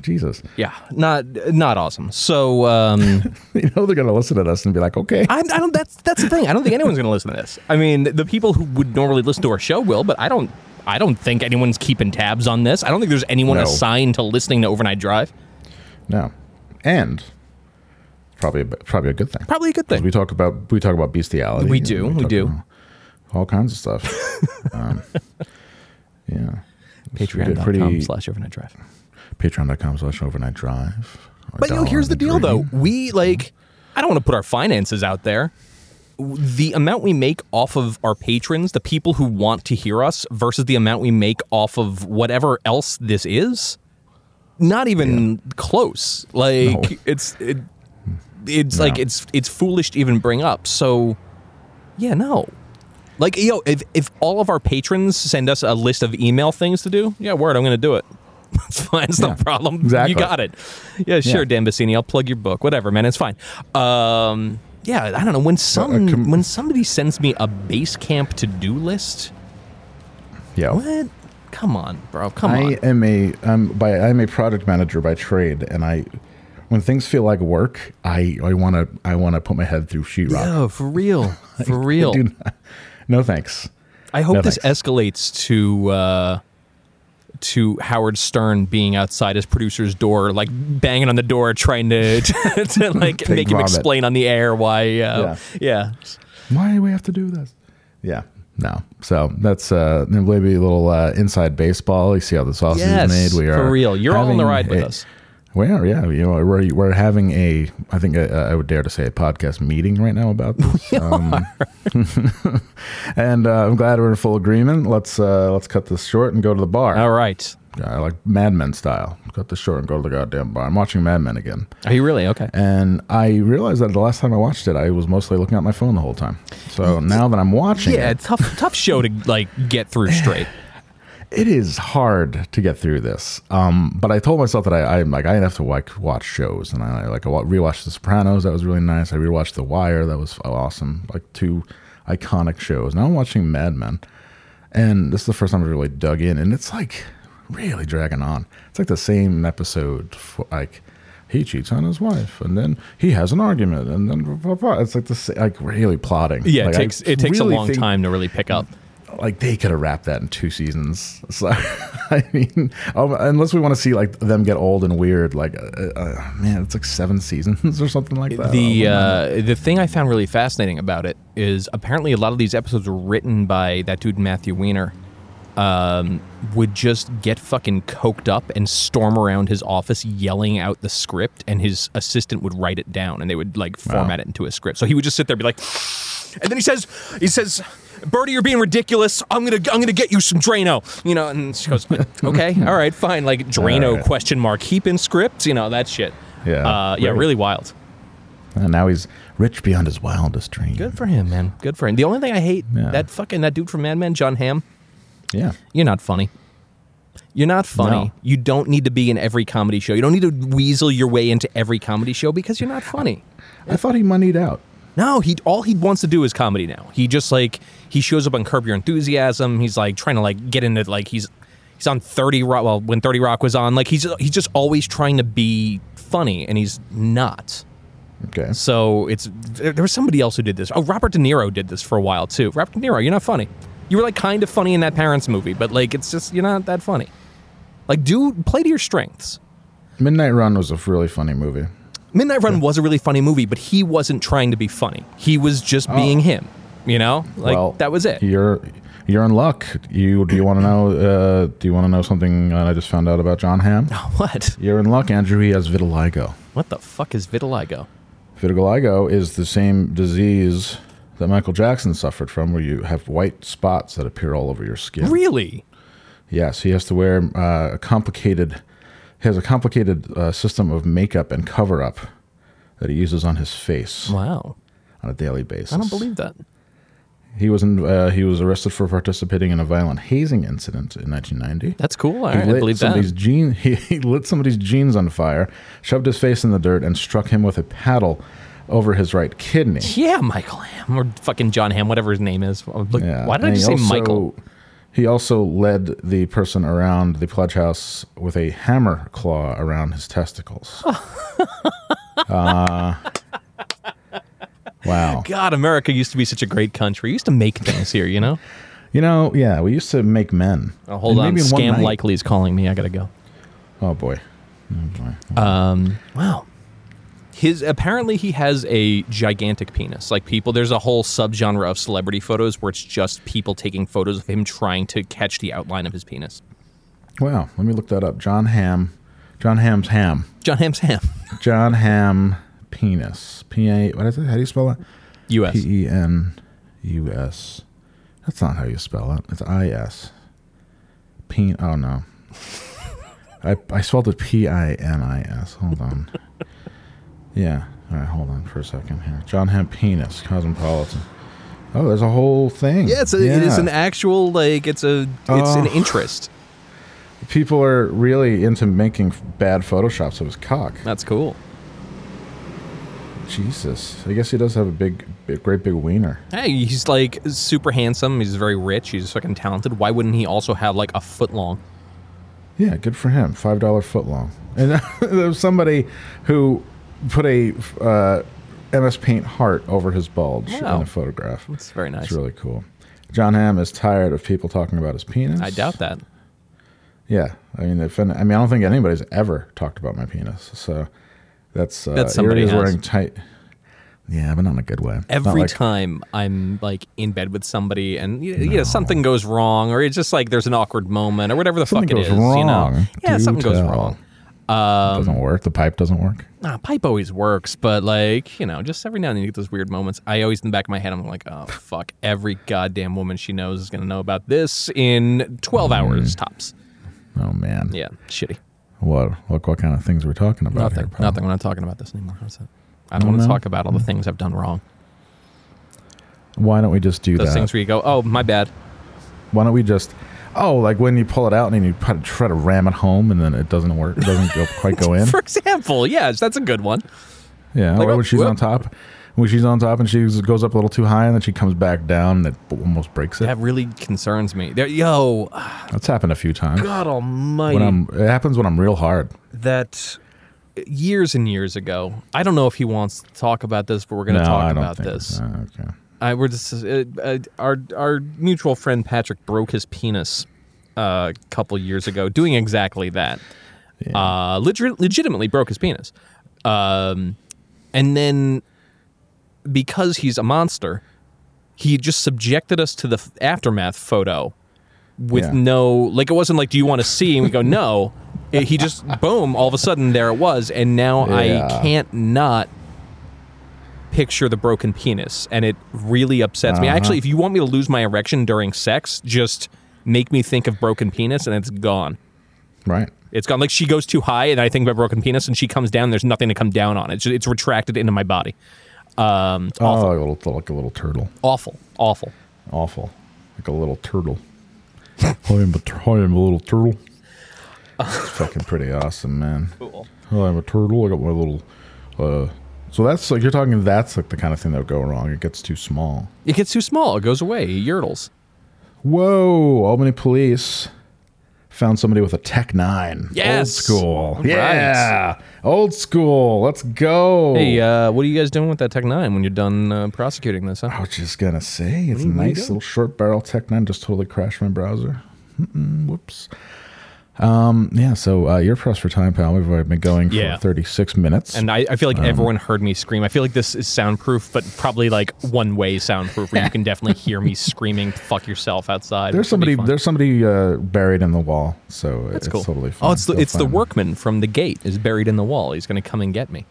Jesus. Yeah, not not awesome. So, um, You know they're gonna listen to us and be like, okay, I, I don't. That's that's the thing. I don't think anyone's going to listen to this. I mean, the people who would normally listen to our show will, but I don't. I don't think anyone's keeping tabs on this. I don't think there's anyone No. assigned to listening to Overnight Drive. no, and probably a, probably a good thing. Probably a good thing. We talk about we talk about bestiality. We do, we talk do. all kinds of stuff. um, yeah, We Patreon.com slash Overnight Drive. Patreon.com slash overnight drive. But you know, here's the deal, though. We like, I don't want to put our finances out there. The amount we make off of our patrons, the people who want to hear us, versus the amount we make off of whatever else this is, not even close. Like No. it's it, it's like it's it's foolish to even bring up. So, yeah, no. Like yo, if if all of our patrons send us a list of email things to do, yeah, word, I'm going to do it. It's fine. It's no problem. exactly. You got it. Yeah, sure, Yeah. Dan Bassini. I'll plug your book. Whatever, man. It's fine. Um, yeah, I don't know. When some com- when somebody sends me a Basecamp to do list, Yeah. what? Come on, bro. Come I on. am a I'm by I'm a product manager by trade, and I when things feel like work, I I want to I want to put my head through sheetrock. Yo, for real, for real. I not- no thanks. I hope No this thanks. escalates to uh, to Howard Stern being outside his producer's door, like banging on the door, trying to to, to, like Pig make him vomit. explain on the air why. Uh, yeah. Why do we have to do this? Yeah. No. So that's uh maybe a little uh, inside baseball. You see how the sausage Yes, is made. We are for real. You're all on the having ride with a- us. We are, yeah. You know, we're we're having a, I think uh, I would dare to say a podcast meeting right now about this. Um, and uh, I'm glad we're in full agreement. Let's uh, let's cut this short and go to the bar. All right. Uh, like Mad Men style. Cut this short and go to the goddamn bar. I'm watching Mad Men again, Are you really okay? and I realized that the last time I watched it, I was mostly looking at my phone the whole time. So now that I'm watching Yeah, it, tough tough show to like get through straight. it is hard to get through this. Um, but I told myself that I, like I have to like watch shows, and I like I rewatched The Sopranos. That was really nice. I rewatched The Wire. That was awesome. Like two iconic shows. Now I'm watching Mad Men, and this is the first time I really dug in. And it's like really dragging on. It's like the same episode. For, like he cheats on his wife, and then he has an argument, and then blah, blah, blah. it's like this, like really plotting. Yeah, Like, it I takes it takes a long think- time to really pick up. Like they could have wrapped that in two seasons. So I mean, um, unless we want to see like them get old and weird, like uh, uh, man, it's like seven seasons or something like that. The uh, the thing I found really fascinating about it is apparently a lot of these episodes were written by that dude Matthew Weiner. Um, would just get fucking coked up and storm around his office yelling out the script, and his assistant would write it down, and they would like format it into a script. So he would just sit there and be like, and then he says, he says, "Bertie, you're being ridiculous. I'm gonna I'm gonna get you some Drano." You know, and she goes, "Okay, all right, fine." Like Drano right. question mark keep in script. you know that shit. Yeah, uh, yeah, right. really wild. And now he's rich beyond his wildest dreams. Good for him, man. Good for him. The only thing I hate Yeah. that fucking that dude from Mad Men, John Hamm. Yeah. You're not funny. You're not funny. No. You don't need to be in every comedy show. You don't need to weasel your way into every comedy show because you're not funny. I thought he moneyed out. No, he all he wants to do is comedy now. He just like he shows up on Curb Your Enthusiasm. He's like trying to like get into like he's he's on Thirty Rock. Well, when Thirty Rock was on, like he's he's just always trying to be funny, and he's not. Okay. So it's there, there was somebody else who did this. Oh, Robert De Niro did this for a while too. Robert De Niro, you're not funny. You were like kind of funny in that Parents movie, but like it's just you're not that funny. Like, do play to your strengths. Midnight Run was a really funny movie. Midnight Run was a really funny movie, but he wasn't trying to be funny. He was just being him. You know, like well, that was it. You're you're in luck. You do you want to know? Uh, do you want to know something uh, I just found out about John Hamm? What? You're in luck, Andrew. He has vitiligo. What the fuck is vitiligo? Vitiligo is the same disease that Michael Jackson suffered from, where you have white spots that appear all over your skin. Really? Yes, he has to wear uh, a complicated. He has a complicated uh, system of makeup and cover up that he uses on his face Wow. on a daily basis. I don't believe that. He was in, uh, he was arrested for participating in a violent hazing incident in 1990. That's cool. All he I believe somebody's that. jean. He, he lit somebody's jeans on fire, shoved his face in the dirt, and struck him with a paddle over his right kidney. Yeah, Michael Ham or fucking John Hamm, whatever his name is. Like, Yeah. Why did I and just say also- Michael? He also led the person around the pledge house with a hammer claw around his testicles. uh, wow. God, America used to be such a great country. We used to make things here, you know. You know, yeah, we used to make men. Oh, hold And on, maybe in one Scam night- Likely is calling me. I gotta go. Oh boy. Oh boy. Um, wow. His apparently he has a gigantic penis. Like people, there's a whole subgenre of celebrity photos where it's just people taking photos of him trying to catch the outline of his penis. Wow. Let me look that up. John Hamm. John Hamm's ham. John Hamm's ham. John Hamm penis. P A. What is it? How do you spell it? U.S. P E N U S. That's not how you spell it. It's I S. Pen. Oh no. I I spelled it P I N I S. Hold on. Yeah. All right. Hold on for a second here. John Hamm penis. Cosmopolitan. Oh, there's a whole thing. Yeah, it's a, it is an actual like it's a it's an Oh. interest. People are really into making bad photoshops of his cock. That's cool. Jesus. I guess he does have a big, big great big wiener. Hey, he's like super handsome. He's very rich. He's fucking talented. Why wouldn't he also have like a foot long? Yeah, good for him. Five dollar foot long. And there was somebody who put a uh, MS Paint heart over his bulge Wow. in a photograph. It's very nice. It's really cool. John Hamm is tired of people talking about his penis. I doubt that. Yeah, I mean, if, I mean, I don't think anybody's ever talked about my penis. So that's uh, That somebody here he is wearing tight. Yeah, but not in a good way. Not Every like- time I'm like in bed with somebody and y- you know something goes wrong or it's just like there's an awkward moment or whatever the Something fuck it goes is, you know. wrong. Yeah, Do something goes tell. wrong. It doesn't work. The pipe doesn't work. Nah, pipe always works, but like, you know, just every now and then you get those weird moments. I always in the back of my head I'm like, "Oh fuck, every goddamn woman she knows is going to know about this in 12 Mm. hours tops." Oh man. Yeah, shitty. What? Look, what kind of things we're talking about Nothing. here. Nothing. We're not talking about this anymore. I don't want to no? talk about all the things I've done wrong. Why don't we just do Those that? things where you go, "Oh, my bad." Why don't we just? Oh, like when you pull it out and then you try to, try to ram it home and then it doesn't work. It doesn't go, quite go in. For example, yes, that's a good one. Yeah, Like, or when she's whoop. on top, when she's on top and she goes up a little too high and then she comes back down and it almost breaks it. That really concerns me. There, yo, That's happened a few times. God Almighty. When I'm, it happens when I'm real hard. that years and years ago. I don't know if he wants to talk about this, but we're going to no, talk about this. uh, okay. I we're just uh, uh, our our mutual friend Patrick broke his penis uh, a couple years ago, doing exactly that. Uh, legit, legitimately broke his penis, um, and then because he's a monster, he just subjected us to the f- aftermath photo with Yeah. no like it wasn't like do you want to see and we go no It- he just boom all of a sudden there it was and now Yeah. i can't not picture the broken penis and it really upsets me Uh-huh. actually if you want me to lose my erection during sex just make me think of broken penis and it's gone Right. it's gone like she goes too high and i think about broken penis and she comes down there's nothing to come down on it's, it's retracted into my body um awful Oh, like a little, like a little turtle. awful awful Awful. Like a little turtle. I am a, I am a little turtle. It's fucking pretty awesome, man. cool Oh, I'm a turtle. I got my little. Uh, so that's like you're talking. That's like the kind of thing that would go wrong. It gets too small. it gets too small it goes away it yurtles Whoa! Albany police found somebody with a Tech Nine. Yes! Old school. Right. Yeah. Old school. Let's go. Hey, uh, what are you guys doing with that Tech 9 when you're done uh, prosecuting this, huh? I was just gonna say it's a What are you nice little short barrel Tech Nine. Just totally crashed my browser. Mm-mm, whoops. Um. Yeah. So uh, you're pressed for time, pal. We've already been going for Yeah. 36 minutes. And I, I feel like Um, everyone heard me scream. I feel like this is soundproof, but probably like one way soundproof where you can definitely hear me screaming, fuck yourself outside. there's which would be somebody. fun. There's somebody uh, buried in the wall. So That's it's cool. totally fine. oh, it's the, They'll it's the find workman from the gate is buried in the wall. He's going to come and get me.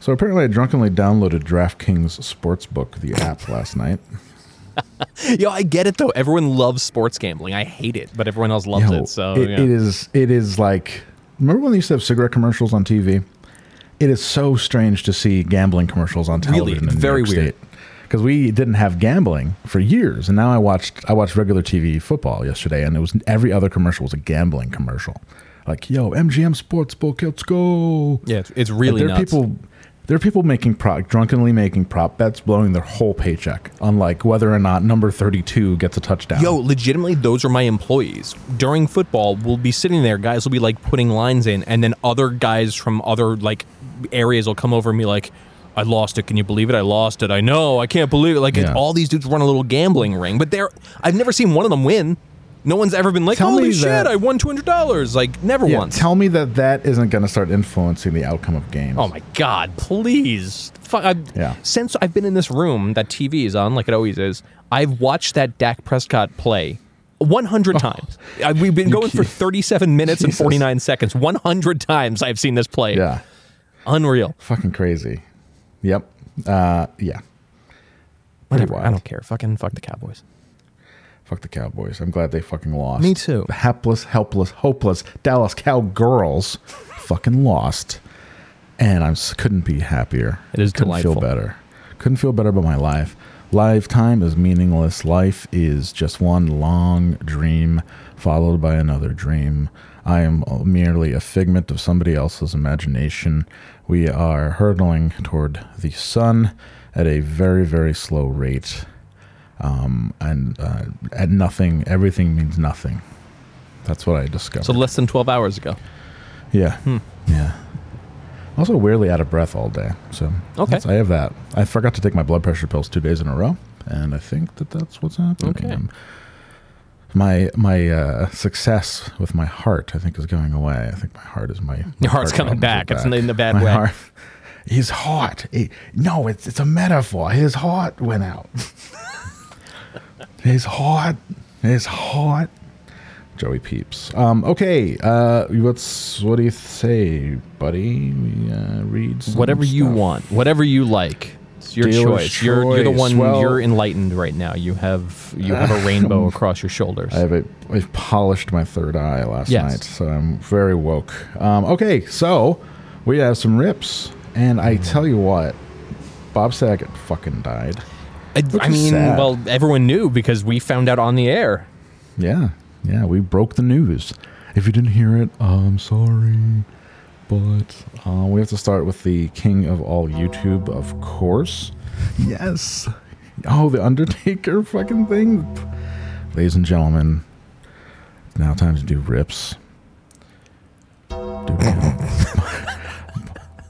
So apparently, I drunkenly downloaded DraftKings Sportsbook, the app, last night. Yo, I get it though. Everyone loves sports gambling. I hate it, but everyone else loves Yo, it. So it, yeah. it is. It is like. Remember when they used to have cigarette commercials on TV? It is so strange to see gambling commercials on Really, television. in New very weird. Because we didn't have gambling for years, and now I watched. I watched regular TV football yesterday, and it was every other commercial was a gambling commercial. Like, yo, MGM Sportsbook, let's go. Yeah, it's, it's really there are nuts. people there are people making prop drunkenly making prop bets blowing their whole paycheck on like whether or not number 32 gets a touchdown Yo, legitimately, those are my employees. During football, we'll be sitting there. Guys will be like putting lines in, and then other guys from other like areas will come over and be like, "I lost it. Can you believe it? I lost it. I know. I can't believe it." Like Yeah. all these dudes run a little gambling ring, but they're I've never seen one of them win. No one's ever been like, Tell "Holy me shit, that- I won two hundred dollars!" Like never yeah, once. tell me that that isn't going to start influencing the outcome of games Oh my god, please. Fuck, I, Yeah. Since I've been in this room that TV is on, like it always is, I've watched that Dak Prescott play 100 times. I, we've been going for 37 minutes and Oh. 49 seconds. 100 times I've seen this play. yeah Unreal. fucking crazy yep uh yeah Whatever. I don't care. Fucking fuck the Cowboys. Fuck the cowboys. I'm glad they fucking lost. Me too. the hapless helpless hopeless dallas cowgirls fucking lost. And i couldn't be happier. It is couldn't feel better. Couldn't feel better about my life. Lifetime is meaningless. Life is just one long dream followed by another dream. I am uh, merely a figment of somebody else's imagination. We are hurtling toward the sun at a very very slow rate um, and uh, at nothing everything means nothing that's what i discovered So less than 12 hours ago. yeah. Hmm. Yeah. Also weirdly out of breath all day. So Okay. I have that. I forgot to take my blood pressure pills two days in a row, and I think that that's what's happening. Okay. Um, my my uh, success with my heart, I think, is going away. I think my heart is my. my Your heart's heart coming are back. It's in the bad My way. heart- his heart. It- no, it's it's a metaphor. His heart went out. his hot. It's hot. Joey Peeps. Um, okay, uh, what's what do you say, buddy? We uh, read Whatever you want. Whatever you like. It's your Dealer's choice. You're, you're the one. Well- you're enlightened right now. You have you have a rainbow across your shoulders. I have a, I've polished my third eye last Yes. night, so I'm very woke. Um, okay, so we have some rips, and I tell you what, Bob Saget fucking died. I, I mean, sad. well, everyone knew because we found out on the air. Yeah, yeah, we broke the news. If you didn't hear it, I'm sorry. But uh, we have to start with the king of all YouTube, of course. Yes. Oh, the Undertaker fucking thing. Ladies and gentlemen, now time to do rips.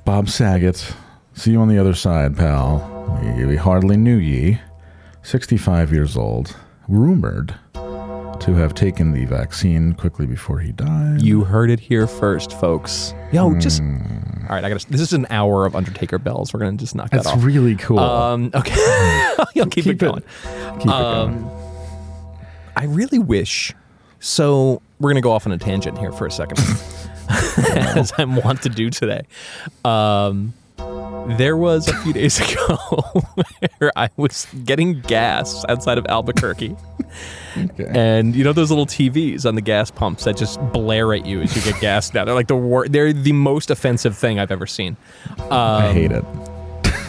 Bob Saget, see you on the other side, pal. We, hardly knew ye. 65 years old, rumored to have taken the vaccine quickly before he died. You heard it here first, folks. Yo, just all right. I got. to This is an hour of Undertaker bells. We're gonna just knock That's that off. That's really cool. Um, okay, I'll keep, it going. Keep it Um, going. I really wish. So we're gonna go off on a tangent here for a second, as I want to do today. Um, there was a few days ago where I was getting gas outside of Albuquerque, Okay. and you know those little TVs on the gas pumps that just blare at you as you get gas down. They're like the wor- They're the most offensive thing I've ever seen. I um, hate it.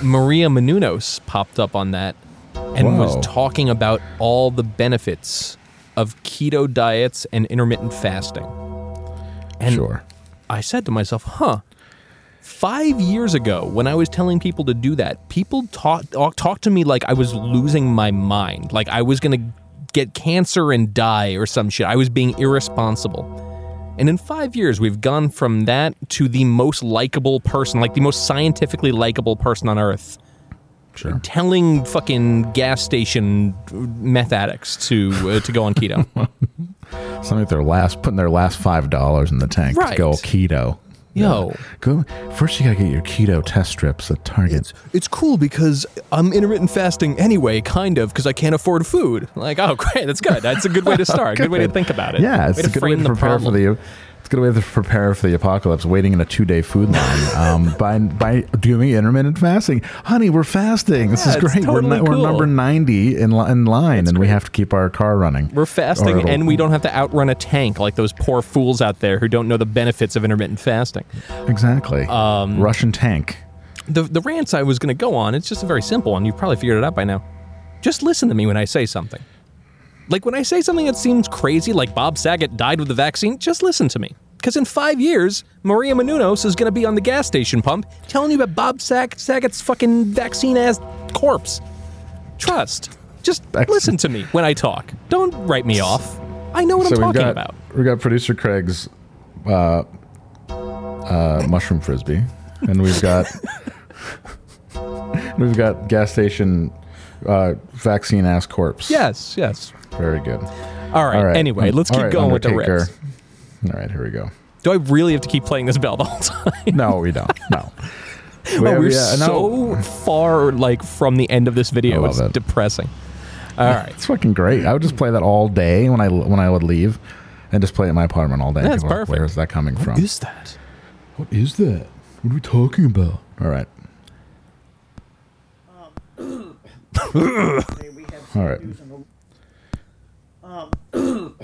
Maria Menounos popped up on that and Whoa. was talking about all the benefits of keto diets and intermittent fasting. And sure. I said to myself, huh, five years ago when I was telling people to do that, people talked talk to me like I was losing my mind, like I was going to get cancer and die or some shit. I was being irresponsible. And in five years, we've gone from that to the most likable person, like the most scientifically likable person on earth, Sure. telling fucking gas station meth addicts to uh, to go on keto. Something their last putting their last five dollars in the tank Right. to go keto. Yo. Go first. You gotta get your keto test strips at Target. it's cool because I'm intermittent fasting anyway, kind of, because I can't afford food. Like, oh, great, that's good. That's a good way to start. good way to think about it. Yeah, it's way a to good way to prepare problem. for the. Good way to prepare for the apocalypse. Waiting in a two day food line um, by by doing intermittent fasting. Honey, we're fasting. This is great. we're, totally ni- we're number ninety in in line, and we have to keep our car running. We're fasting, and we don't have to outrun a tank like those poor fools out there who don't know the benefits of intermittent fasting. exactly Um, Russian tank. The the rants I was going to go on, it's just a very simple one. You've probably figured it out by now. Just listen to me when I say something. Like when I say something that seems crazy, like Bob Saget died with the vaccine, just listen to me. Because in five years, Maria Menounos is going to be on the gas station pump telling you about Bob Sag- Saget's fucking vaccine ass corpse. Trust. Just Excellent. listen to me when I talk. Don't write me off. I know what I'm so we've talking got about. we got producer Craig's uh, uh, mushroom frisbee, and we've got we've got gas station uh, vaccine ass corpse. Yes, yes. Very good. All right. All right. Anyway, let's All keep right, going with the Undertaker. rips. All right, here we go. Do I really have to keep playing this bell the whole time? No, we don't. No. Oh, we Oh, have- we're yeah, no. so far like from the end of this video. I It's it. depressing. All right. It's fucking great. I would just play that all day when I when I would leave, and just play it in my apartment all day. That's People like, perfect. Where is that coming from? What is that? what is that? What are we talking about? All right. Um, Yesterday we have sad All right. news on the, um, going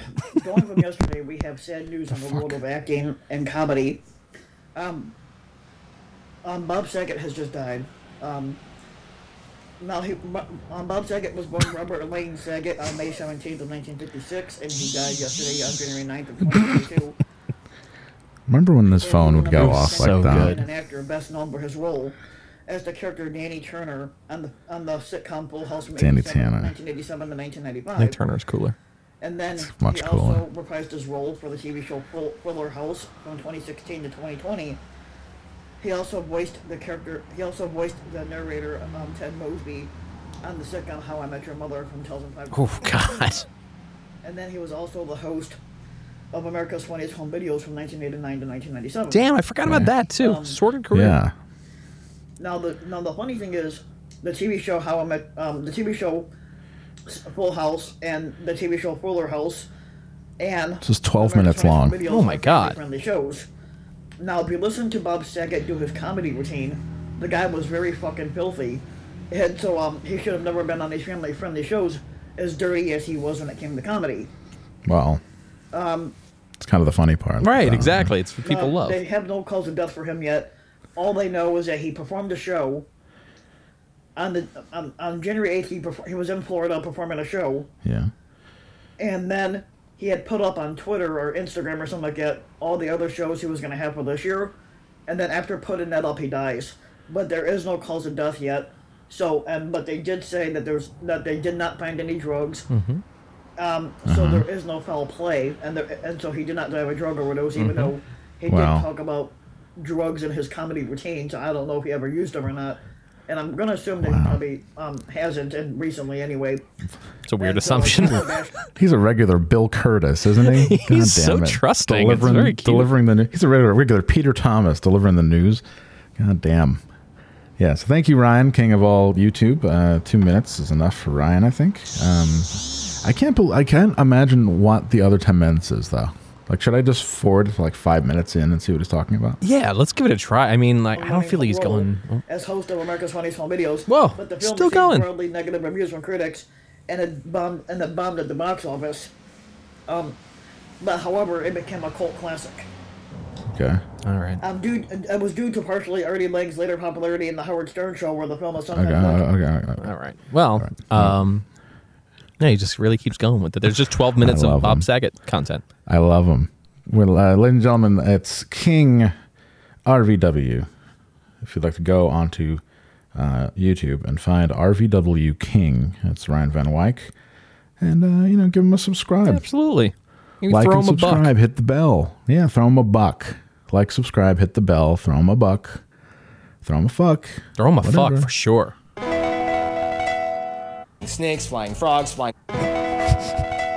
from yesterday, we have sad news on the world of acting and comedy. Um, um, Bob Saget has just died. Um, now, he, um, Bob Saget was born Robert Lane Saget on May 17th of 1956, and he died yesterday on January 9th of 2022. Remember when this phone would go off So like that? good. An actor best known for his role as the character Danny Turner on the on the sitcom Full House from Danny 87 Tanner. 1987 to 1995. Nick Turner's cooler. And then much he cooler. also reprised his role for the TV show Full, Fuller House from 2016 to 2020. He also voiced the character. He also voiced the narrator um, Ted Mosby on the sitcom How I Met Your Mother from 2005. Oh God. And then he was also the host of America's Funniest Home Videos from 1989 to 1997. Damn, I forgot about that too. Um, Sordid career. Yeah. Now the now the funny thing is, the TV show How I Met um, the TV show Full House and the TV show Fuller House, and This is 12 minutes long. Oh my God. Friendly shows. Now, if you listen to Bob Saget do his comedy routine, the guy was very fucking filthy. And so um, he should have never been on these family friendly shows, as dirty as he was when it came to comedy. Well, Um, it's kind of the funny part. Right. Uh, Exactly. It's what people Uh, love. They have no cause of death for him yet. All they know is that he performed a show. On the on, on January eighth, he perfor- he was in Florida performing a show, Yeah. and then he had put up on Twitter or Instagram or something like that all the other shows he was going to have for this year, and then after putting that up, he dies. But there is no cause of death yet. So, um, but they did say that there's that they did not find any drugs. Mm-hmm. Um, so there is no foul play, and there, and so he did not die of a drug overdose, even Mm-hmm. though he Wow. did talk about drugs in his comedy routine. So I don't know if he ever used them or not. And I'm gonna assume that he probably um, hasn't, and recently anyway. It's a weird And assumption. Kim Kardashian- He's a regular Bill Kurtis, isn't he? He's so trusting. It's Delivering, very cute. delivering the news. He's a regular, regular Peter Thomas delivering the news. God damn. Yeah, so thank you, Ryan, king of all YouTube. Uh, two minutes is enough for Ryan, I think. Um, I can't. Bel I can't imagine what the other ten minutes is, though. Like, should I just forward to like five minutes in and see what he's talking about? yeah, let's give it a try. I mean, like, I don't feel like he's going. oh, as host of America's Funniest Home Videos. Whoa, but the film still received going. broadly negative reviews from critics, and it bombed and it bombed at the box office. Um, but however, it became a cult classic. Okay. All right. Um, due it was due to partially Artie Lange's later popularity in the Howard Stern show, where the film was Okay. sometimes like, Okay. okay. All right. Well, um, yeah, he just really keeps going with it. There's just 12 minutes of Bob him. Saget content. I love him. Well, uh, ladies and gentlemen, it's King RVW. If you'd like to go onto uh, YouTube and find RVW King, it's Ryan Van Wyck, and uh, you know, give him a subscribe, Absolutely. You like throw and him a buck. subscribe, hit the bell. Yeah, throw him a buck. Like, subscribe, hit the bell, throw him a buck, throw him a fuck. Throw him a fuck for sure. Snakes, flying frogs, flying.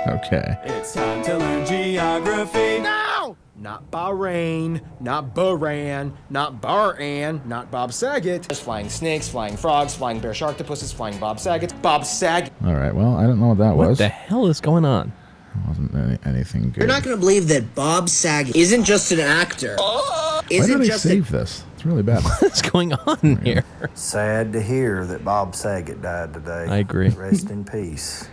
Okay. It's time to learn geography. No! Not Bahrain, not Bahrain, not Bahrain, not Bob Saget. There's flying snakes, flying frogs, flying bear sharktopusses, flying Bob Saget. Bob Saget. All right. Well, I don't know what that was. What was. the hell is going on? It Wasn't any, anything good. You're not going to believe that Bob Saget isn't just an actor. Why Isn't did they just a save this? It's really bad. What's going on here? Sad to hear that Bob Saget died today. I agree. Rest in peace.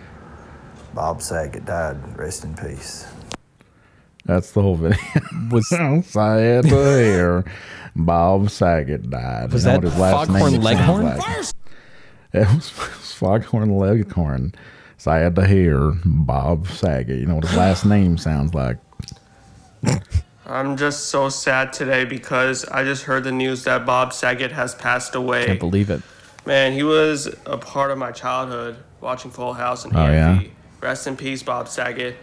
Bob Saget died. Rest in peace. That's the whole video. Was Sad to hear Bob Saget died. Was You know that his last Foghorn name sounds Leghorn? like? It was, it was Foghorn Leghorn. Sad to hear Bob Saget. You know what his last name sounds like? I'm just so sad today because I just heard the news that Bob Saget has passed away. can't believe it. Man, he was a part of my childhood watching Full House and Oh, AFV. yeah? Rest in peace, Bob Saget.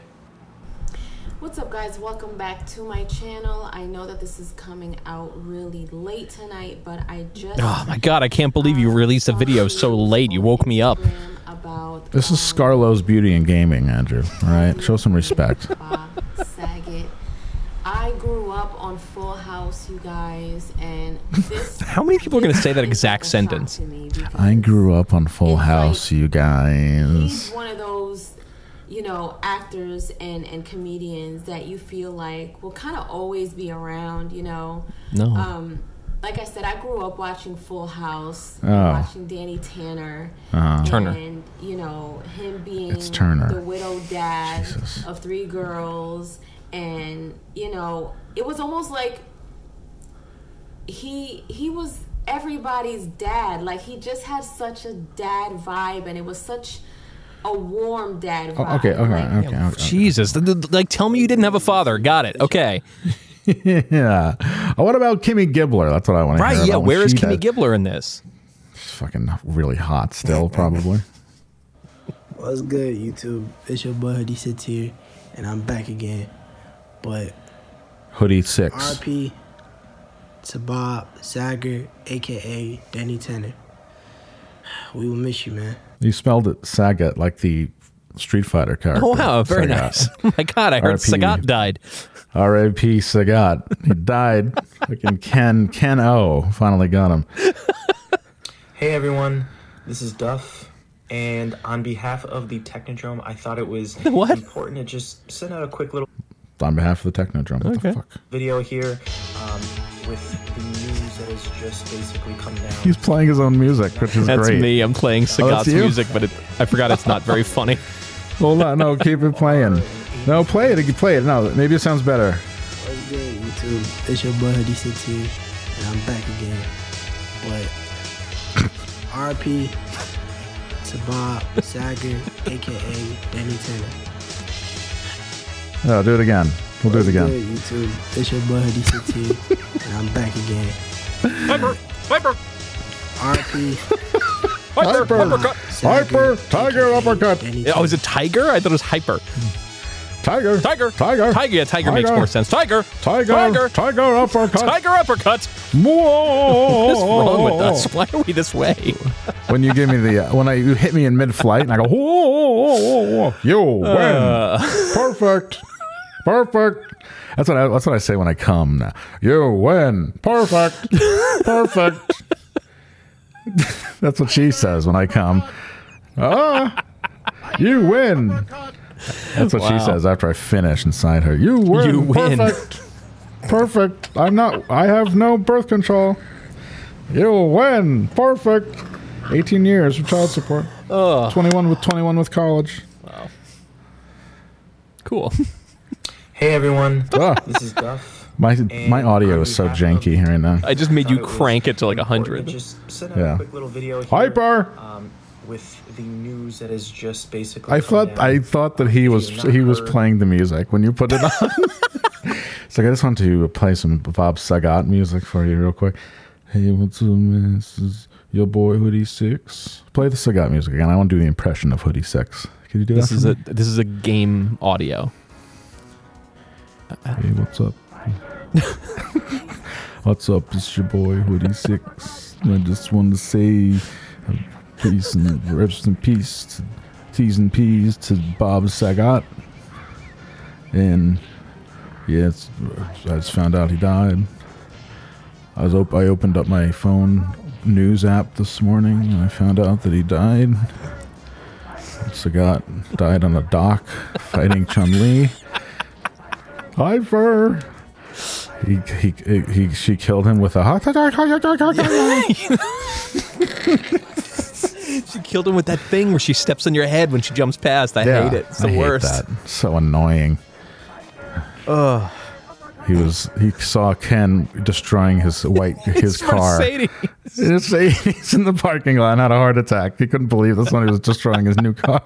What's up, guys? Welcome back to my channel. I know that this is coming out really late tonight, but I just Oh my god, I can't believe you released a video so late. You woke me up. about This is um, Scarlo's Beauty and Gaming, Andrew. All right? Show some respect. Bob Saget. I grew up on Full House, you guys, and this How many people are going to say that exact sentence? I grew up on Full House, you guys. he's one of those you know actors and and comedians that you feel like will kind of always be around you know No. um like i said i grew up watching full house Oh. watching danny tanner Uh-huh. Turner. and you know him being It's Turner. the widowed dad Jesus. of three girls and you know it was almost like he he was everybody's dad like he just had such a dad vibe and it was such a warm dad oh, vibe Oh, okay, okay, Like, okay, okay. Jesus. Th- th- Like, tell me you didn't have a father. Got it. Okay. yeah. Oh, what about Kimmy Gibbler? That's what I want to hear. Right. Yeah. Where is Kimmy died. Gibbler in this? She's fucking really hot still, probably. What's good, YouTube? It's your boy Hoodie Sits here, and I'm back again. But Hoodie six. RP to Bob Sager, aka Danny Tanner. We will miss you, man. You spelled it Sagat like the Street Fighter character. Oh, wow. Very Sagat. nice. Oh my God. I heard RP. Sagat died. R.A.P. Sagat. He died. Fucking Ken Ken O finally got him. Hey everyone, this is Duff, and on behalf of the Technodrome, I thought it was important to just send out a quick little On behalf of the Technodrome. What the fuck? video here um, with the news that has just basically come down. He's playing his own music, which is That's great. me. I'm playing Oh, Sagat's you? music, but it, I forgot it's not very funny. Hold on, no, keep it playing. No, play it. Play it. No, maybe it sounds better. What's good, YouTube? It's your boy Hoodie Sits here, and I'm back again. But RP to Bob Sager, aka Danny Tanner. No, do it again. We'll do it again. good, YouTube? It's your boy Hoodie Sits here, and I'm back again. Viper! Viper! RP Hyper, Hyper, uppercut. hyper, tiger uppercut. Oh, is it tiger? I thought it was hyper. Tiger, Tiger, tiger, tiger. Yeah, tiger, makes Tiger. more sense. Tiger, tiger, tiger, tiger uppercut. tiger uppercut. Whoa! What's wrong with us? Why are we this way? when you give me the uh, when I you hit me in mid-flight and I go whoa, whoa, whoa, whoa, whoa. you win, Uh. perfect, perfect. That's what I, that's what I say when I come now. You win, perfect, perfect. that's what she says when I come. Ah, you win. That's what she says after I finish inside her. You win, You win. perfect, perfect. I'm not. I have no birth control. You win. Perfect. 18 years of child support. 21 with 21 with college. Wow. Cool. Hey everyone, Ah. this is Duff. My And my audio is so behalf janky right now. I just made you it crank it to like a hundred. Just send out Yeah. a quick little video here. Hyper. Um, with the news that is just basically. I thought down. I thought that he was If you've he was heard- playing the music when you put it on. it's like I just want to play some Bob Sagat music for you real quick. Hey, what's up, man? This is your boy Hoodie Six. Play the Sagat music again. I want to do the impression of Hoodie Six. Can you do This that? is for a me? this is a game audio. Hey, what's up? what's up? It's your boy Hoodie Six. I just wanted to say uh, peace and rest in peace to T's and P's to Bob Sagat. And yeah, I just found out he died. I was op- I opened up my phone news app this morning and I found out that he died. Sagat died on a dock fighting Chun Li. Hyper. He, he, he, he, she killed him with a hot She killed him with that thing where she steps on your head when she jumps past. I hate it. It's the I worst. So annoying. Ugh. He was he saw Ken destroying his white his It's car. Mercedes. Mercedes in the parking lot and had a heart attack. He couldn't believe this one. He was destroying his new car.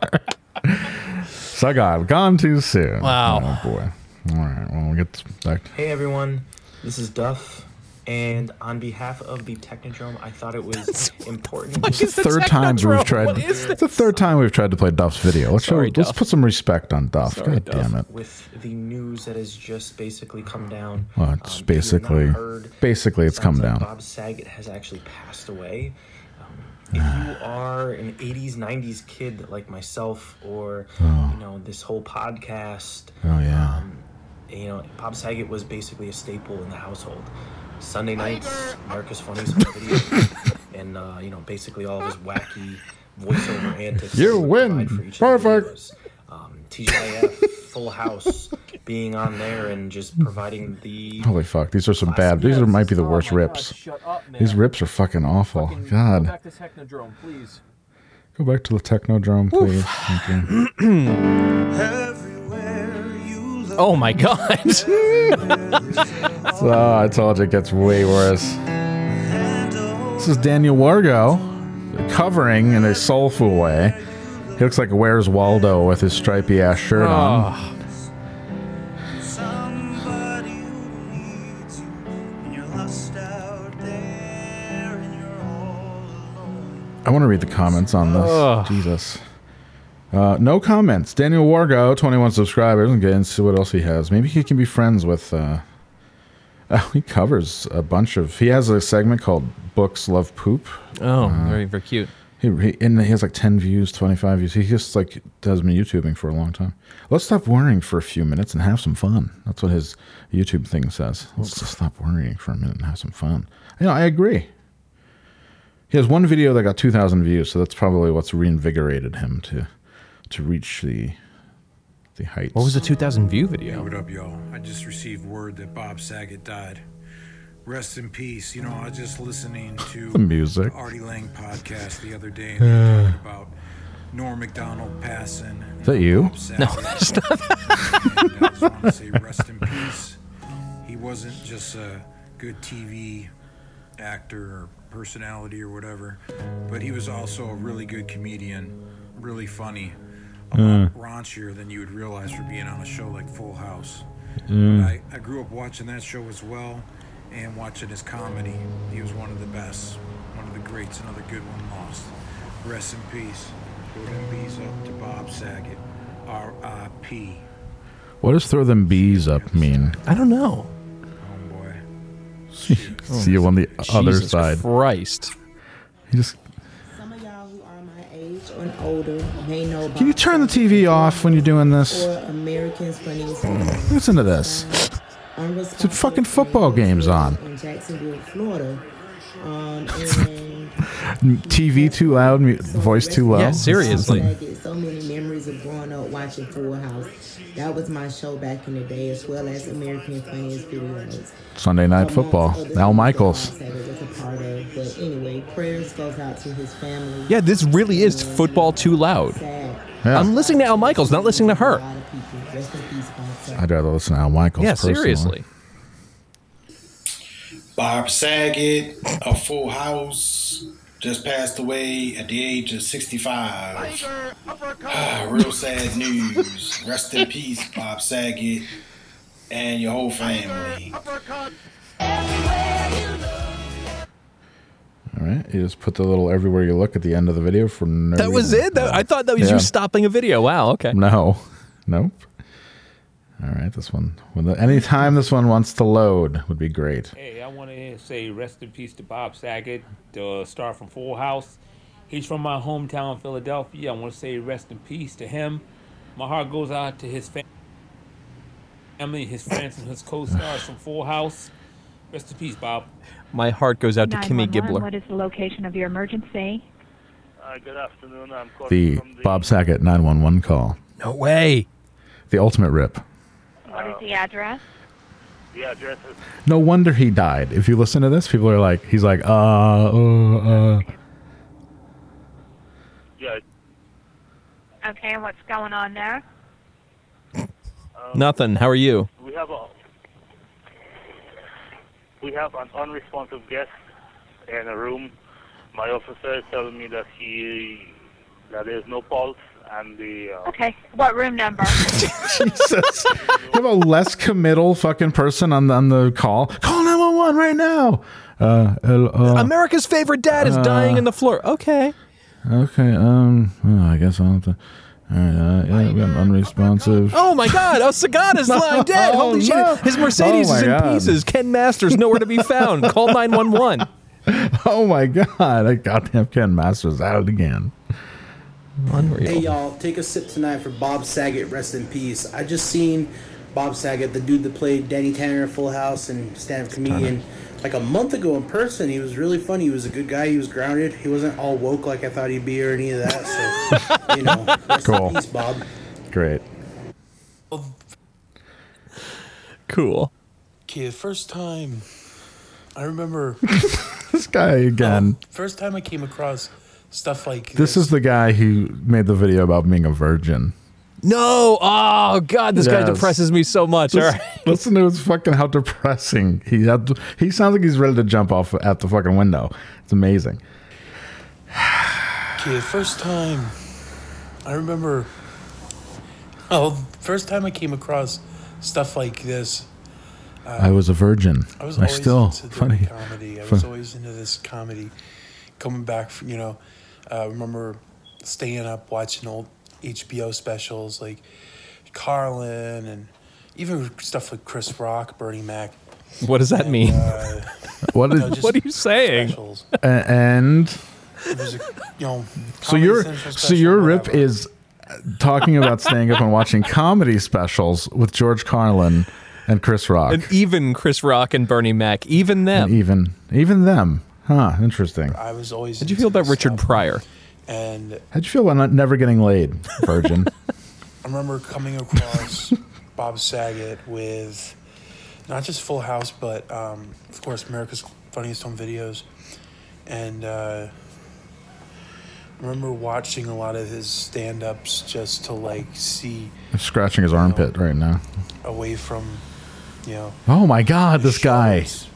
Sagat, gone too soon. Wow. Oh boy. All right. Well, we'll get back. Hey everyone, this is Duff, and on behalf of the Technodrome, I thought it was important. it's the third time we've tried. What is It's the third time we've tried to play Duff's video. Let's Sorry, show, let's Duff. put some respect on Duff. Sorry, God Duff. damn it. With the news that has just basically come down. Well, it's basically basically it's come sounds like down. Bob Saget has actually passed away. Um, if you are an 80s, 90s kid like myself, or Oh. you know this whole podcast, Oh yeah. um, you know Bob Saget was basically a staple in the household. Sunday nights, America's Funniest Home Videos, and uh, you know basically all of his wacky voiceover antics. You he would win. for each Perfect. videos. Um, TGIF, Full House, being on there and just providing the Holy fuck! These are some bad. These are might be the worst rips. These rips are fucking awful. God. Back to Technodrome, please. Go back to the Technodrome, please. Thank you. Oh my god. So, I told you it gets way worse. This is Daniel Wargo covering in a soulful way. He looks like Where's Waldo with his stripy ass shirt oh. on. Oh. I want to read the comments on this. Ugh. Jesus. Uh, no comments. Daniel Wargo, 21 subscribers, and get into what else he has. Maybe he can be friends with. Uh, oh, he covers a bunch of. He has a segment called Books Love Poop. Oh, Uh, very very cute. He, he and he has like 10 views, 25 views. He just like has been YouTubing for a long time. Let's stop worrying for a few minutes and have some fun. That's what his YouTube thing says. Let's just stop worrying for a minute and have some fun. You know, I agree. He has one video that got 2,000 views, so that's probably what's reinvigorated him to to reach the the heights. What was the 2000 view video? What up, y'all? I just received word that Bob Saget died. Rest in peace. You know, I was just listening to The music. Artie Lange podcast the other day, and they were talking about Norm Macdonald passing. Is that you? No, that's not. and I just want to say rest in peace. He wasn't just a good TV actor or personality or whatever, but he was also a really good comedian, really funny, a lot raunchier than you would realize for being on a show like Full House. Mm. I, I grew up watching that show as well and watching his comedy. He was one of the best, one of the greats, another good one lost. Rest in peace. Throw them bees up to Bob Saget. R.I.P. What does throw them bees up mean? I don't know. See you on the other Jesus side. Christ. He just Some of y'all who are or older may know can you turn the TV off when you're doing this? or Americans Funniest Listen to this. It's a fucking football games on. in Jacksonville, Florida. Um, TV too loud, mu- voice too low. I get so many memories of growing up watching Full House. That was my show back in the day, as well as American Funniest Videos. Sunday night football. Al Michaels. That it was a part of. But anyway, prayers goes out to his family. Yeah, this really is football too loud. I'm listening to Al Michaels, not listening to her. Rest in peace, Bob Saget. I'd rather listen to Al Michaels. Yeah, personally. seriously. Bob Saget A Full House just passed away at the age of 65. Ah, real sad news. Rest in peace, Bob Saget and your whole family. All right, you just put the little everywhere you look at the end of the video for no. That was reason. it? That- I thought that was Yeah. you stopping a video. Wow, okay. No, nope. All right, this one. When the, anytime this one wants to load would be great. Hey, I want to say rest in peace to Bob Saget, the star from Full House. He's from my hometown, Philadelphia. I want to say rest in peace to him. My heart goes out to his family, his friends, and his co-stars from Full House. Rest in peace, Bob. My heart goes out to Kimmy 911, Gibbler. What is the location of your emergency? Uh, good afternoon. I'm calling The from the. Bob Saget 911 call. No way. The ultimate rip. What is the address? The address is No wonder he died. If you listen to this, people are like, he's like, uh, uh, uh. yeah. Okay, and what's going on there? Nothing. How are you? We have a we have an unresponsive guest in a room. My officer is telling me that he that there's no pulse and the uh, Okay, what room number? Jesus. You have a less committal fucking person on the, on the call. Call 911 right now. Uh, uh, America's favorite dad is uh, dying in the floor. Okay. Okay, um, oh, I guess I'll have to. All right, uh, yeah, we got unresponsive. Oh my God! Oh, Sagada's lying dead. Oh, Holy no. shit! His Mercedes Oh, is in God. pieces. Ken Masters nowhere to be found. Call nine one one. Oh my god! I goddamn Ken Masters out again. Unreal. Hey y'all, take a sip tonight for Bob Saget, rest in peace. I just seen Bob Saget, the dude that played Danny Tanner in Full House and stand-up comedian, like a month ago in person. He was really funny. He was a good guy. He was grounded. He wasn't all woke like I thought he'd be or any of that. So, you know, rest Cool. in peace, Bob. Great. Cool. Okay, the first time I remember This guy again. Uh, first time I came across stuff like This is the guy who made the video about being a virgin. No. Oh God, this guy depresses me so much. All Just right. Listen to his fucking how depressing he had. To, he sounds like he's ready to jump off at the fucking window. It's amazing. Okay, the first time I remember oh first time I came across stuff like this uh, I was a virgin. I was I still into funny. comedy. I Fu- was always into this comedy. Coming back, from, you know, uh, remember staying up watching old HBO specials like Carlin and even stuff like Chris Rock, Bernie Mac. What does that mean? Uh, What you know, What are you saying? specials. And a, you know, so your so your rip whatever. is talking about staying up and watching comedy specials with George Carlin and Chris Rock. And even Chris Rock and Bernie Mac, even them. And even even them. Huh, interesting. I was always. How'd you feel about Richard Pryor? And How'd you feel about not, never getting laid, virgin? I remember coming across Bob Saget with not just Full House, but um, of course America's Funniest Home Videos, and uh, I remember watching a lot of his stand-ups just to like see Scratching his armpit right now. away from, you know, Oh my god, this guy. and some of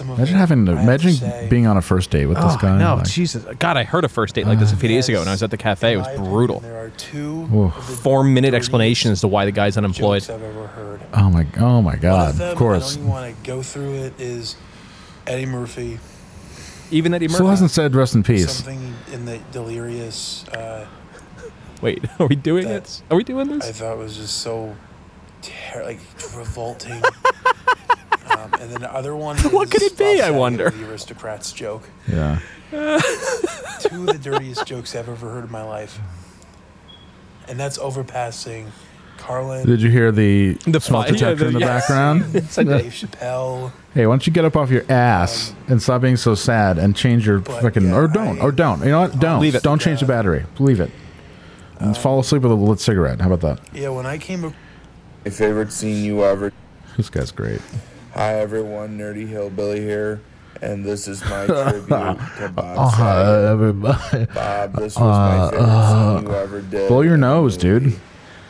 Imagine it, having to I have imagine say, being on a first date with this Oh, guy. no, like- Jesus. God, I heard a first date like this a few days ago when I was at the cafe. It was brutal. There are two Four minute explanation as to why the guy's unemployed. I've ever heard. Oh my oh my god. of, them, Of course. I don't even want to go through it. Is Eddie Murphy Even Eddie Murphy. Still hasn't said rest in peace. Something in the delirious. Uh, Wait, are we doing it? Are we doing this? I this? thought was just so ter- like revolting. um, and then the other one. What could it be, Bob I wonder? The aristocrats joke. Yeah. Two of the dirtiest jokes I've ever heard in my life. And that's overpassing Carlin. Did you hear the, The smoke fi- yeah, detector the- in the yes. background? It's like Dave Chappelle. Hey, why don't you get up off your ass and stop being so sad and change your fucking or don't or don't you know what don't Leave it. don't change the battery leave it and fall asleep with a lit cigarette. How about that? Yeah, when I came. ac- My favorite scene you ever. This guy's great. Hi everyone, Nerdy Hillbilly here, and this is my tribute to Bob Uh, Saget. everybody. Bob, this was my Uh, favorite uh, scene you ever did. Blow your nose, dude.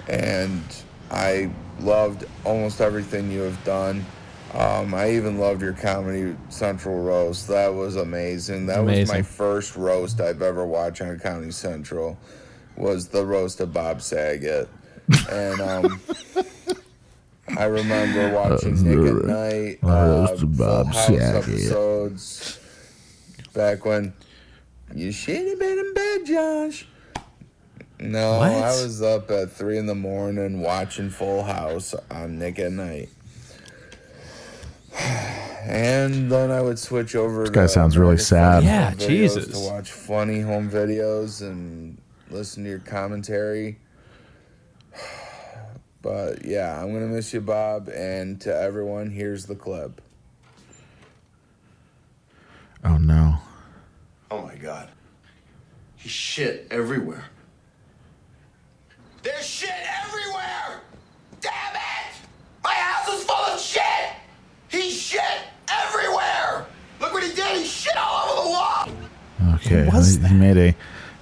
and I loved almost everything you have done. Um, I even loved your Comedy Central roast. That was amazing. That was my Amazing. first roast I've ever watched on Comedy Central. Was the roast of Bob Saget, and um, I remember watching uh, Nick at uh, Night, uh, Roast of Full Bob House Saget. episodes back when you should have been in bed, Josh. No, What? I was up at three in the morning watching Full House on Nick at Night. And then I would switch over. This guy to sounds really sad. Yeah, Jesus. To watch funny home videos and listen to your commentary. But yeah, I'm gonna miss you, Bob. And to everyone, here's the clip. Oh no. Oh my god. He's shit everywhere. There's shit everywhere! Damn it! My house is full of shit! He's shit everywhere! Look what he did! He shit all over the wall! Okay, he, he made a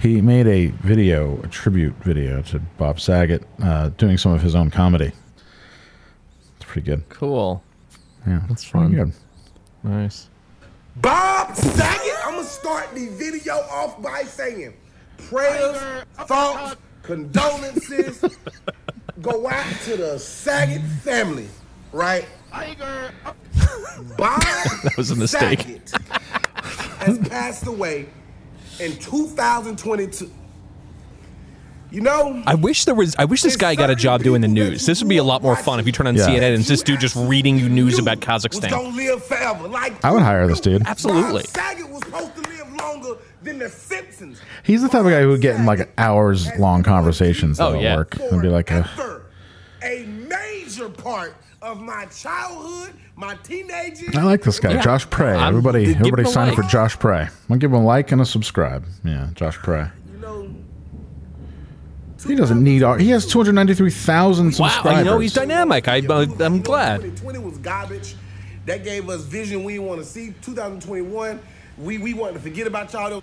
he made a video, a tribute video to Bob Saget, uh, doing some of his own comedy. It's pretty good. Cool. Yeah, That's fun. good. Nice. Bob Saget, I'm gonna start the video off by saying prayers, thoughts, condolences go out to the Saget family, right? Bob That was a mistake. Saget has passed away in 2022. You know, I wish there was. I wish this guy got a job doing the news. This would be a lot more fun if you turn on Yeah. CNN and it's this dude just reading you news about was Kazakhstan. gonna live forever. Like I would hire this dude. Absolutely. Bob Saget was supposed to live longer than the Simpsons. He's the type of guy who would get in like hours long conversations Oh, though, at yeah. work and be like, uh, a major part of my childhood, my teenage years. I like this guy, Yeah. Josh Prey. I'm- everybody, everybody a sign up for Josh Prey. I'm gonna give him a like and a subscribe. Yeah, Josh Prey. He doesn't need our. He has 293,000 subscribers. Wow, subscribers. you know he's dynamic. I, uh, I'm glad. 2020 was garbage. That gave us vision we didn't want to see. 2021, we we wanted to forget about y'all.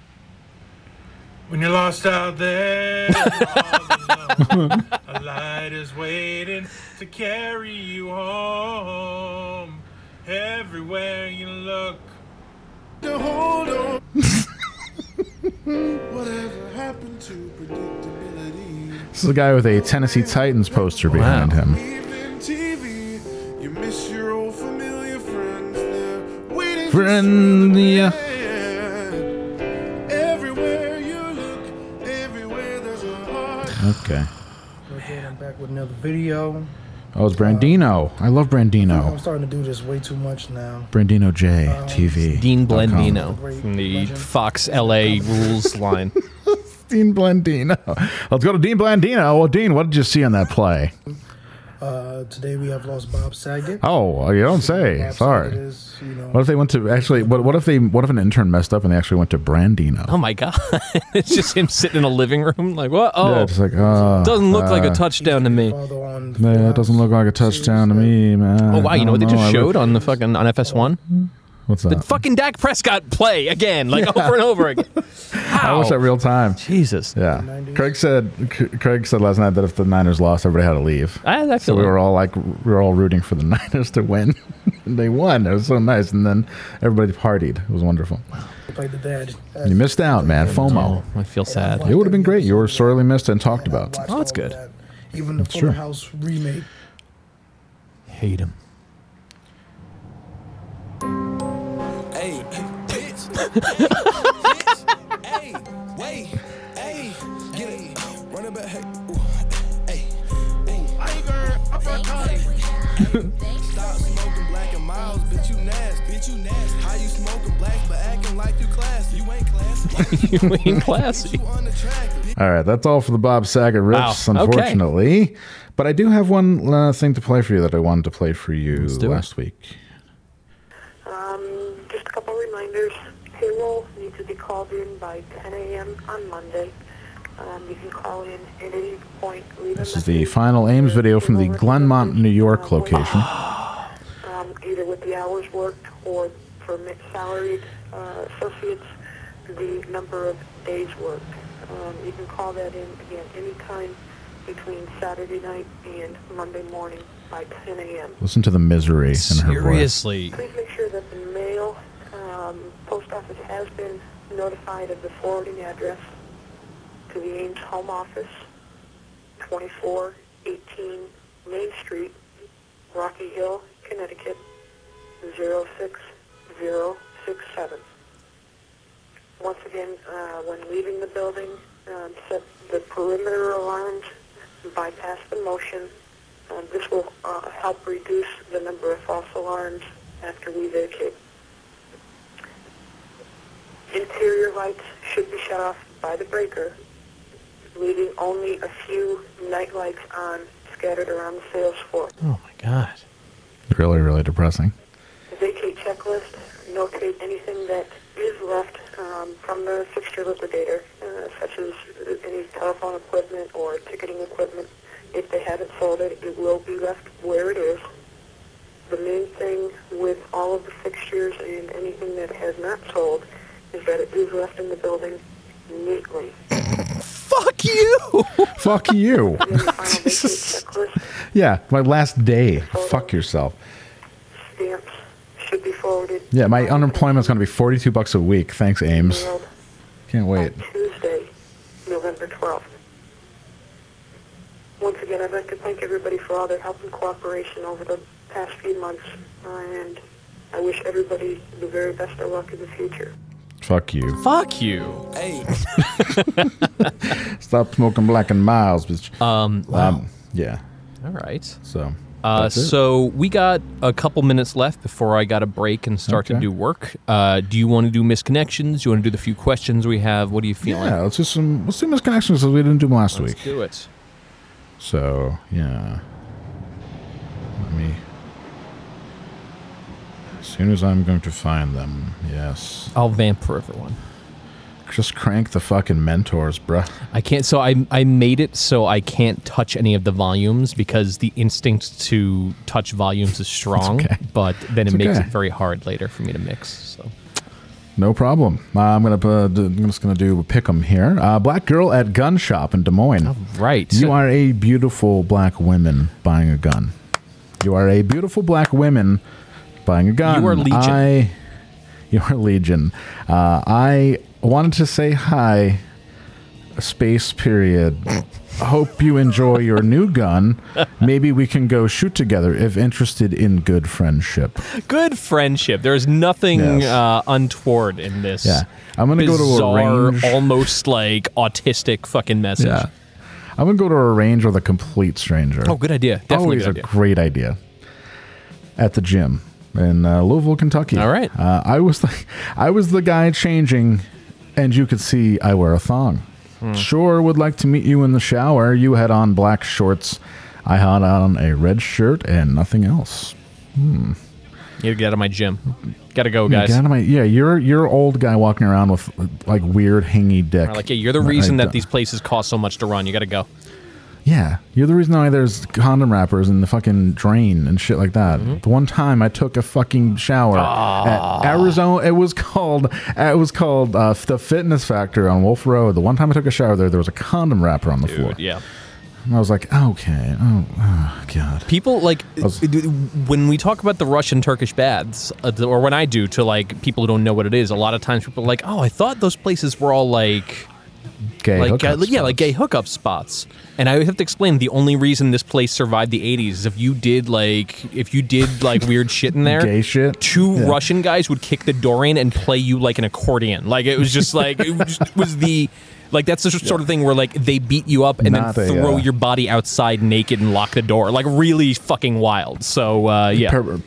When you're lost out there, alone, a light is waiting to carry you home. Everywhere you look, to hold on. Whatever happened to predictability? This is a guy with a Tennessee Titans poster behind him. Evening TV, you miss your old familiar friends. They're waiting Friend, yeah. Okay. Again, I'm back with another video. Oh, it's Brandino. I love Brandino. I'm Brandino. starting to do this way too much now. Brandino J um, TV. Dean dot com. Blandino from the Fox LA rules line. Dean Blandino. Let's go to Dean Blandino. Well, Dean, what did you see on that play? Uh, today we have lost Bob Saget. Oh, you don't say. Bob Sorry. Saget is, you know, What if they went to actually? What, what if they? What if an intern messed up and they actually went to Brandino? Oh my god! it's just him sitting in a living room, like what? Oh, Yeah, just like, uh, doesn't look like a uh, touchdown to me. Man, it doesn't look like a touchdown to me, man. Oh wow! You know what they just showed on the fucking on FS1? What's The that? fucking Dak Prescott play again, like Yeah. over and over again. I wish that real time. Jesus. Yeah. Craig said. C- Craig said last night that if the Niners lost, everybody had to leave. I, I so we were all like, we were all rooting for the Niners to win. and they won. It was so nice. And then everybody partied. It was wonderful. played. You missed out, man. FOMO. Oh, I feel sad. It would have been great. You were sorely missed and talked about. Oh, that's good. Even the That's Fuller. House remake. Hate him. Hey, wait, hey, get it, run it back, hey, ooh, hey, hey, Stop smoking black and miles, bitch you nasty, bitch you nasty. How you smoking black but acting like you classy? You ain't classy. you ain't classy. All right, that's all for the Bob Saget riffs, Wow, okay. unfortunately. But I do have one uh, thing to play for you that I wanted to play for you do it. last week. Um, just a couple reminders. Payroll needs to be called in by 10 a.m. on Monday. Um, you can call in at any point. Leave This is the final Ames video from the Glenmont, New York location. um, either with the hours worked or for mi- salaried uh, associates, the number of days worked. Um, you can call that in again anytime between Saturday night and Monday morning by 10 a.m. Listen to the misery in her voice. Seriously. Please make sure that the mail um, post office has been notified of the forwarding address to the Ames Home Office, 2418 Main Street, Rocky Hill, Connecticut, 06067. Once again, uh, when leaving the building, um, set the perimeter alarms, bypass the motion. Um, this will uh, help reduce the number of false alarms after we vacate. Interior lights should be shut off by the breaker, leaving only a few night lights on scattered around the sales floor. Oh my god. Really, really depressing. The vacate checklist, notate anything that is left um, from the fixture liquidator, uh, such as any telephone equipment or ticketing equipment. If they haven't sold it, it will be left where it is. The main thing with all of the fixtures and anything that has not sold is that it is left in the building neatly. Fuck you. Fuck you. yeah, my last day. Fuck yourself. Stamps should be forwarded Yeah, my unemployment's going to be 42 bucks a week. Thanks, Ames. Can't wait. Tuesday, November 12th. Once again, I'd like to thank everybody for all their help and cooperation over the past few months, uh, and I wish everybody the very best of luck in the future. Fuck you. Fuck you. Hey. Stop smoking black and miles, bitch. Um, wow. yeah. All right. So. Uh, that's it. so we got a couple minutes left before I got a break and start to do work. Uh, do you want to do misconnections? Do you want to do the few questions we have? What are you feeling? Yeah, let's do some. Let's do misconnections because we didn't do them last week. Let's week. do it. So yeah. Let me. As soon as I'm going to find them, yes. I'll vamp for everyone. Just crank the fucking mentors, bruh. I can't. So I I made it so I can't touch any of the volumes because the instinct to touch volumes is strong. okay. But then it It's makes okay. it very hard later for me to mix. So No problem. Uh, I'm gonna put, I'm just gonna do pick 'em here. Uh, black girl at gun shop in Des Moines. right. You are a beautiful black woman buying a gun. You are a beautiful black woman buying a gun. You are Legion. I, you are Legion. Uh, I wanted to say hi. Space period. Hope you enjoy your new gun. Maybe we can go shoot together if interested in good friendship. good friendship. There's nothing Yes. uh, untoward in this. Yeah. I'm gonna go to a bizarre, range. almost like autistic fucking message. Yeah. I'm gonna go to a range with a complete stranger. Oh, good idea. Definitely Always good a idea. great idea. At the gym in uh, Louisville, Kentucky. All right. Uh, I was the, I was the guy changing, and you could see I wear a thong. Hmm. Sure, would like to meet you in the shower. You had on black shorts. I had on a red shirt and nothing else. Hmm. You gotta get out of my gym. Gotta go, guys. get out of my- yeah, you're you're old guy walking around with like weird hangy dick. Like, yeah, you're the I reason that these places cost so much to run. You gotta go. Yeah, you're the reason why there's condom wrappers in the fucking drain and shit like that. Mm-hmm. The one time I took a fucking shower Ah. at Arizona, it was called it was called uh, the Fitness Factor on Wolf Road. The one time I took a shower there, there was a condom wrapper on the floor. Yeah. And I was like, okay, oh, oh god. People like when we talk about the Russian Turkish baths, uh, or when I do to like people who don't know what it is. A lot of times people are like, "Oh, I thought those places were all like Gay like uh, hookup yeah, like gay hookup spots. And I have to explain the only reason this place survived the 80s is if you did like if you did like weird shit in there. Gay shit. Two Yeah. Russian guys would kick the door in and play you like an accordion. Like it was just like it was, was the like that's the sort of thing where like they beat you up and Not then a, throw uh, your body outside naked and lock the door. Like really fucking wild. So uh, yeah. Per-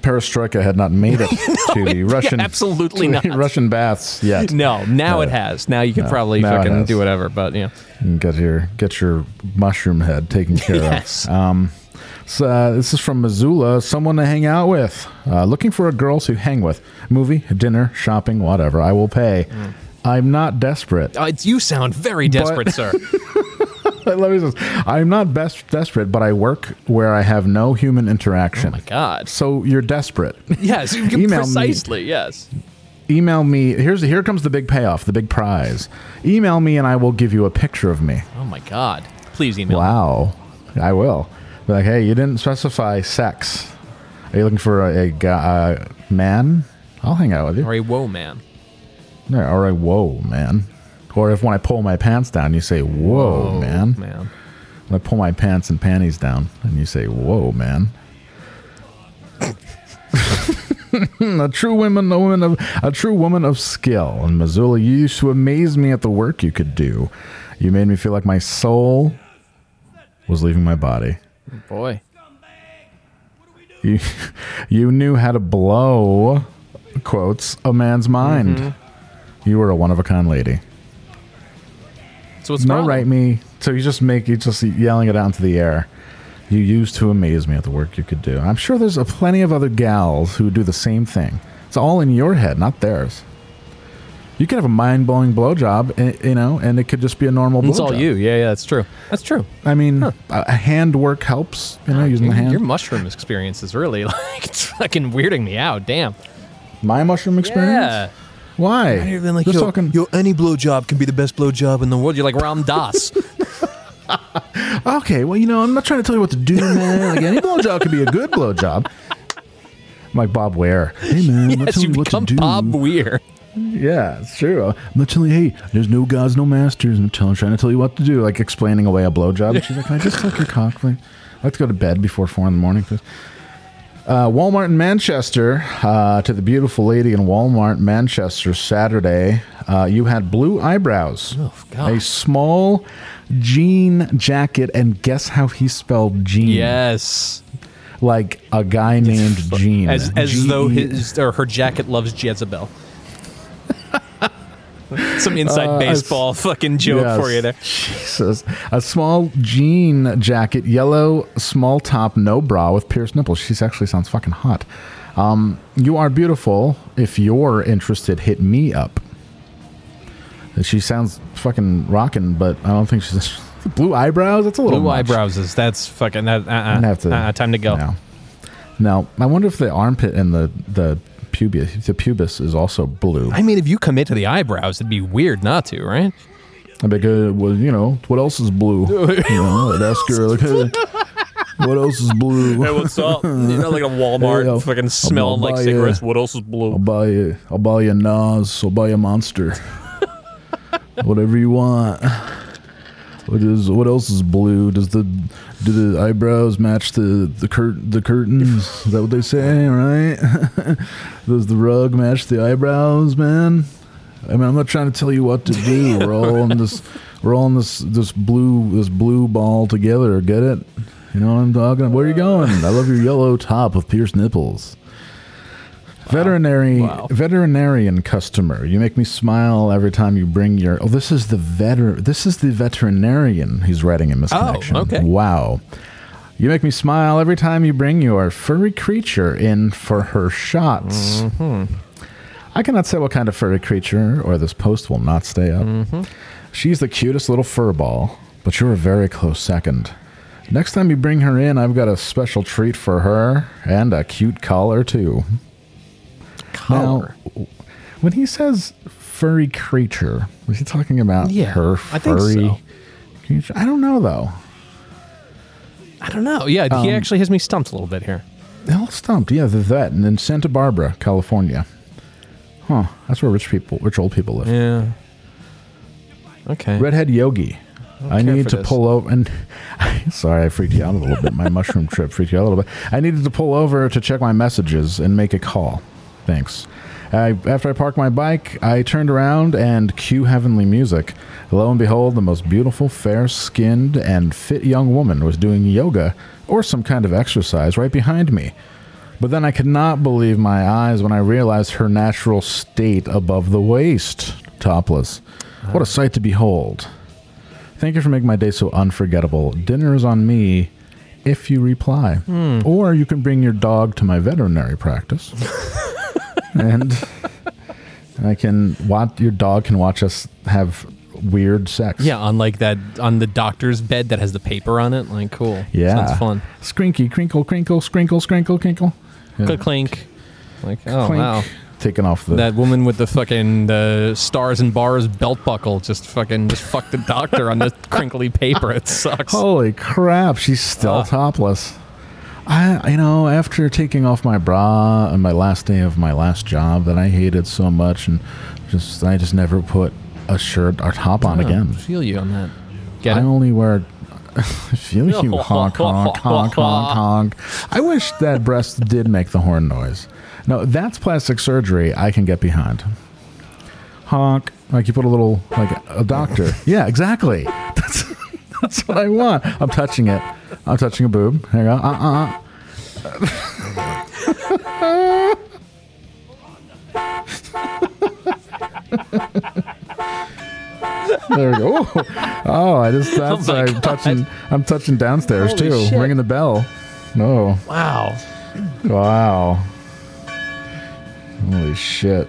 perestroika had not made it to the yeah, Russian absolutely not. Russian baths yet. no, now Uh, it has. Now you can no, probably fucking do whatever, but yeah. get your get your mushroom head taken care Yes. of. Um, so, uh, this is from Missoula. Someone to hang out with. Uh, looking for a girl to hang with. Movie, dinner, shopping, whatever. I will pay. Mm. I'm not desperate. Uh, you sound very desperate, sir. Let me just. I'm not best desperate, but I work where I have no human interaction. Oh my god! So you're desperate. Yes, you Email me. precisely. Yes. Email me. Here's here comes the big payoff, the big prize. Email me, and I will give you a picture of me. Oh my god! Please email. Wow, I will. Be like, hey, you didn't specify sex. Are you looking for a, a guy, uh, man? I'll hang out with you. Or a whoa man. Yeah, or a whoa man. Or if when I pull my pants down, you say whoa, Whoa, man. man. When I pull my pants and panties down, and you say whoa, man. a true woman, a woman of a true woman of skill. And Missoula, you used to amaze me at the work you could do. You made me feel like my soul was leaving my body. Boy. You, you knew how to blow quotes a man's mind. Mhm. You were a one of a kind lady. So what's no problem? right me. So you just make you just yelling it out into the air. You used to amaze me at the work you could do. I'm sure there's a plenty of other gals who do the same thing. It's all in your head, not theirs. You could have a mind blowing blowjob, eh, you know, and it could just be a normal. It's all you. Yeah, yeah, that's true. That's true. I mean, a, a hand work helps, you know, using your, the hand. Your mushroom experience is really like it's fucking weirding me out. Damn. My mushroom experience? Yeah. Why? I've been like, Just yo, talking- yo, any blowjob can be the best blowjob in the world. You're like Ram Dass. Okay, well, you know, I'm not trying to tell you what to do, man. Like any blowjob could be a good blowjob. I'm like Bob Ware. Hey, man, I'm not yes, telling you what to become do. Bob Weir. Yeah, it's true. I'm not telling you, hey, there's no gods, no masters. I'm telling, trying to tell you what to do, like explaining away a blowjob. And she's like, can I just suck your cock? Like, I like to go to bed before four in the morning. please." Uh, Walmart in Manchester, uh, to the beautiful lady in Walmart, Manchester, Saturday, uh, you had blue eyebrows, God. a small jean jacket, and guess how he spelled jean? Yes. Like a guy named Gene. As as though his or her jacket loves Jezebel. Some inside Uh, baseball fucking joke yes. for you there. Jesus. A small jean jacket, yellow, small top, no bra with pierced nipples. She actually sounds fucking hot. Um, you are beautiful. If you're interested, hit me up. She sounds fucking rocking, but I don't think she's blue eyebrows. That's a little Blue much. eyebrows is that's fucking that. Uh, have to uh, time to go. No. Now, I wonder if the armpit and the the pubis the pubis is also blue. I mean, if you commit to the eyebrows, it'd be weird not to, right? I'd be good. Well, you know, what else is blue? you know, I'd ask her like, hey, what else is blue? Hey, what's up? You know, like a Walmart, Hey, I'll- fucking I'll- smelling I'll like cigarettes. you- What else is blue? I'll buy you. I'll buy you a Nas. I'll buy you a Monster. Whatever you want. What is? What else is blue? Does the do the eyebrows match the the curt the curtains? Is that what they say? Right? Does the rug match the eyebrows, man? I mean, I'm not trying to tell you what to do. We're all in this. We're all in this this blue this blue ball together. Get it? You know what I'm talking? about? Where are you going? I love your yellow top with pierced nipples. Veterinary veterinarian customer. You make me smile every time you bring your. Oh, this is the veter. This is the veterinarian who's writing in misconnection. okay. Wow. You make me smile every time you bring your furry creature in for her shots. Mm-hmm. I cannot say what kind of furry creature, or this post will not stay up. Mm-hmm. She's the cutest little fur ball, but you're a very close second. Next time you bring her in, I've got a special treat for her and a cute collar too. Collar? Now, when he says furry creature, was he talking about Yeah, her I think furry so. I don't know though. I don't know. Yeah, he Um, actually has me stumped a little bit here. Hell stumped. Yeah, the vet and then Santa Barbara, California. Huh. That's where rich people, rich old people live. Yeah. Okay. Redhead Yogi. I care need to this. pull over and sorry, I freaked you out a little bit. My mushroom trip freaked you out a little bit. I needed to pull over to check my messages and make a call. Thanks. I, after I parked my bike, I turned around and cue heavenly music. Lo and behold, the most beautiful, fair skinned, and fit young woman was doing yoga or some kind of exercise right behind me. But then I could not believe my eyes when I realized her natural state above the waist, topless. What a sight to behold. Thank you for making my day so unforgettable. Dinner is on me if you reply. Hmm. Or you can bring your dog to my veterinary practice. and I can watch your dog can watch us have weird sex. Yeah, on like that on the doctor's bed that has the paper on it. Like cool. Yeah. Sounds fun. Skrinky, crinkle, crinkle, sprinkle, sprinkle, crinkle. Yeah. Clink clink. Like oh Clink. wow. Taking off the That woman with the fucking the stars and bars belt buckle just fucking just fucked the doctor on the crinkly paper. It sucks. Holy crap, she's still Ah. topless. I, you know, after taking off my bra on my last day of my last job that I hated so much, and just I just never put a shirt or top on Yeah, again. Feel you on that. Get I it? only wear. I feel you, honk, honk, honk, honk, honk. I wish that breast did make the horn noise. No, that's plastic surgery. I can get behind. Honk, like you put a little, like a doctor. Yeah, exactly. That's that's what I want. I'm touching it. I'm touching a boob. There you go. Uh uh There we go. Oh, I just that's Oh I'm God. touching. I'm touching downstairs Holy too, shit. ringing the bell. Oh, Wow. wow. Holy shit.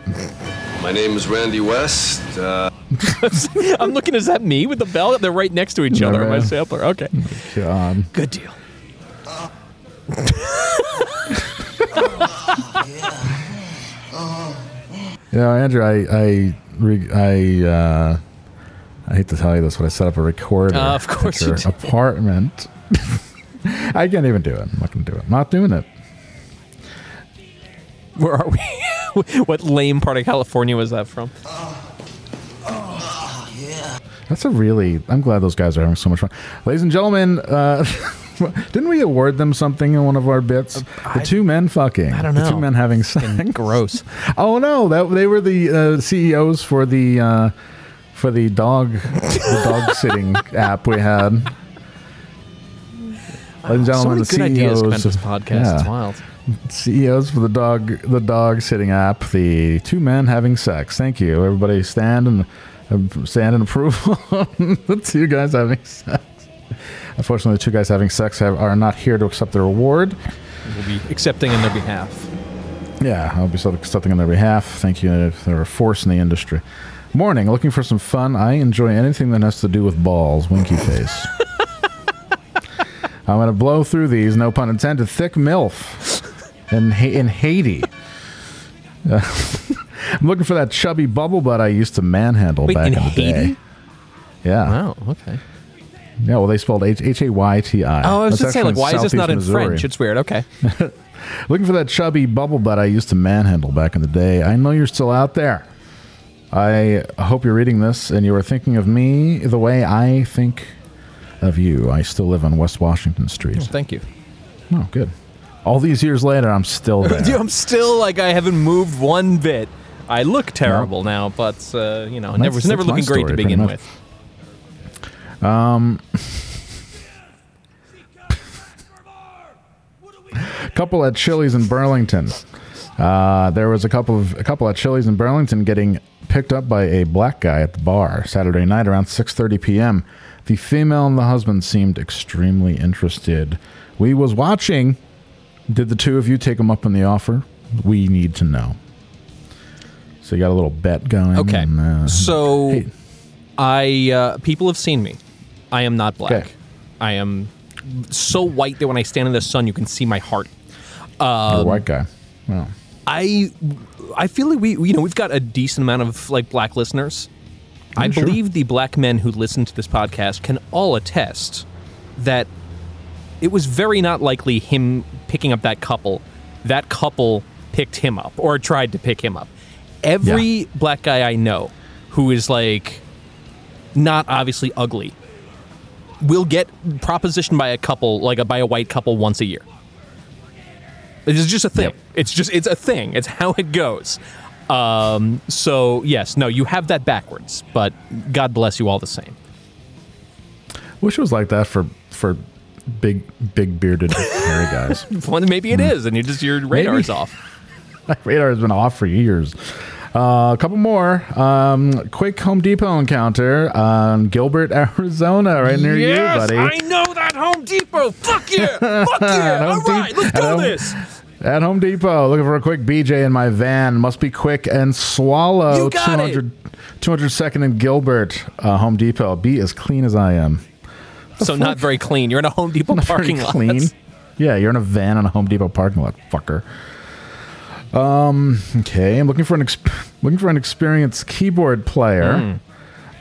My name is Randy West. Uh, I'm looking. Is that me with the bell? They're right next to each other. on My sampler. Okay. God. Good deal. You know, Andrew, I I re- I uh, I hate to tell you this, but I set up a recorder. Uh, of course at you your did. apartment. I can't even do it. I'm not gonna do it. I'm not doing it. Where are we? what lame part of California was that from? That's a really. I'm glad those guys are having so much fun, ladies and gentlemen. Uh, didn't we award them something in one of our bits? the two men fucking. I don't know. The two men having sex. Gross. Oh no, that they were the uh, CEOs for the uh, for the dog the dog sitting app we had. Ladies and So gentlemen, many the good ideas CEOs come out of this of- podcast. It's wild. CEOs for the dog the dog sitting app, the two men having sex. Thank you, everybody. Stand and uh, stand in approval. the two guys having sex. Unfortunately, the two guys having sex have, are not here to accept their award. We'll be accepting on their behalf. Yeah, I'll be accepting on their behalf. Thank you. If they're a force in the industry. Morning, looking for some fun. I enjoy anything that has to do with balls. Winky face. I'm going to blow through these, no pun intended. Thick MILF in, Ha- in Haiti. Uh, I'm looking for that chubby bubble butt I used to manhandle Wait, back in in, the Haiti? day. Yeah. Wow. Okay. Yeah, well, they spelled H H A Y T I. Oh, I was That's just saying, like, why is this not in Missouri. French? It's weird. Okay. Looking for that chubby bubble butt I used to manhandle back in the day. I know you're still out there. I hope you're reading this and you are thinking of me the way I think of you. I still live on West Washington Street. Oh, thank you. Oh, good. All these years later, I'm still there. Dude, I'm still like I haven't moved one bit. I look terrible now, but uh, you know, That's- never was never that's my looking great to begin with. Um, couple at Chili's in Burlington. Uh, there was a couple of a couple at Chili's in Burlington getting picked up by a black guy at the bar Saturday night around 6:30 p.m. The female and the husband seemed extremely interested. We was watching. Did the two of you take him up on the offer? We need to know. So you got a little bet going. Okay. and, uh, So, I uh, people have seen me. I am not black. Okay. I am so white that when I stand in the sun, you can see my heart. you're a Um, white guy. Well, I I feel like we you know we've got a decent amount of like black listeners. I Mm, sure. believe the black men who listen to this podcast can all attest that it was very not likely him picking up that couple. That couple picked him up or tried to pick him up. Every black guy I know who is like not obviously ugly, will get propositioned by a couple, like a, by a white couple, once a year. It's just a thing. It's just it's a thing. It's how it goes. Um, so yes, no, you have that backwards, but God bless you all the same. Wish it was like that for for big big bearded hairy guys. well, maybe it is, and you just your radar's Maybe. off. My radar has been off for years. Uh, a couple more. Um, quick Home Depot encounter on Gilbert, Arizona, right near yes, you, buddy. I know that Home Depot. Fuck yeah! Fuck yeah! At All right, let's do Home- this. At Home Depot, looking for a quick BJ in my van. Must be quick and swallow. You got it. 200, 200 second in Gilbert, uh, Home Depot. Be as clean as I am. So not very clean. You're in a Home Depot Not parking lot. clean. Yeah, you're in a van in a Home Depot parking lot, fucker. Um. Okay, I'm looking for an exp- looking for an experienced keyboard player.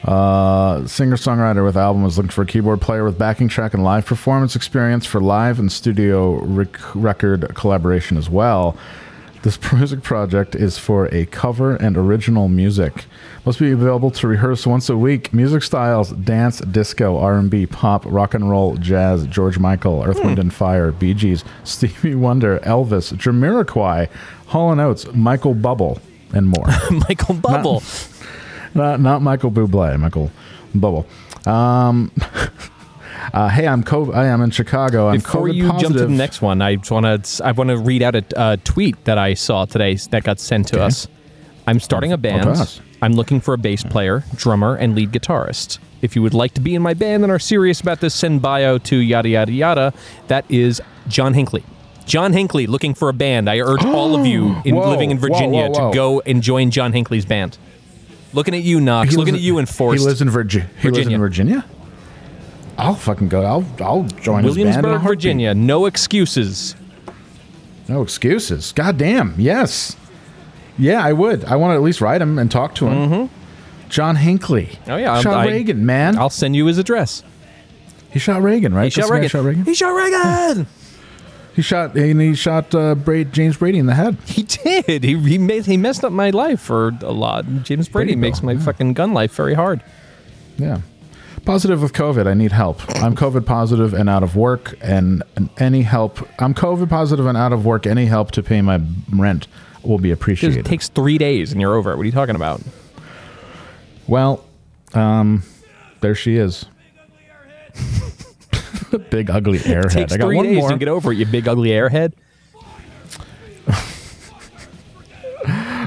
Uh, singer songwriter with album is looking for a keyboard player with backing track and live performance experience for live and studio rec- record collaboration as well. This music project is for a cover and original music. Must be available to rehearse once a week. Music styles: dance, disco, R&B, pop, rock and roll, jazz, George Michael, Earth, Wind and Fire, Bee Gees, Stevie Wonder, Elvis, Jamiroquai, Hall and Oates, Michael Bubble, and more. Michael Bubble. Not, not Michael Bublé, Michael Bubble. Um, uh, hey, I'm I am in Chicago. I'm Before COVID you jump to the next one, I want to I want to read out a uh, tweet that I saw today that got sent to Okay. us. I'm starting a band. I'm looking for a bass player, drummer, and lead guitarist. If you would like to be in my band and are serious about this, send bio to yada yada yada. That is John Hinckley. John Hinckley looking for a band. I urge all of you in Whoa, living in Virginia whoa, whoa. to go and join John Hinckley's band. Looking at you, Knox. Looking at you, in- Enforced. He lives in Virginia. He lives in Virginia. I'll fucking go. I'll I'll join his band. in Williamsburg. Virginia. No excuses. No excuses. God damn. Yes. Yeah, I would. I want to at least write him and talk to him. John Hinckley. Oh yeah, shot I- Reagan, man. I'll send you his address. He shot Reagan, right? He shot Reagan. shot Reagan. He shot Reagan. He shot and he shot uh, James Brady in the head. He did. He he made he messed up my life for a lot. James Brady Brady makes my yeah. fucking gun life very hard. Yeah. Positive with COVID. I need help. I'm COVID positive and out of work, and, and any help. I'm COVID positive and out of work. Any help to pay my rent will be appreciated. It takes three days and you're over it. What are you talking about? Well, um, there she is. Big ugly airhead. It takes I got three one days more. to get over it. You big ugly airhead.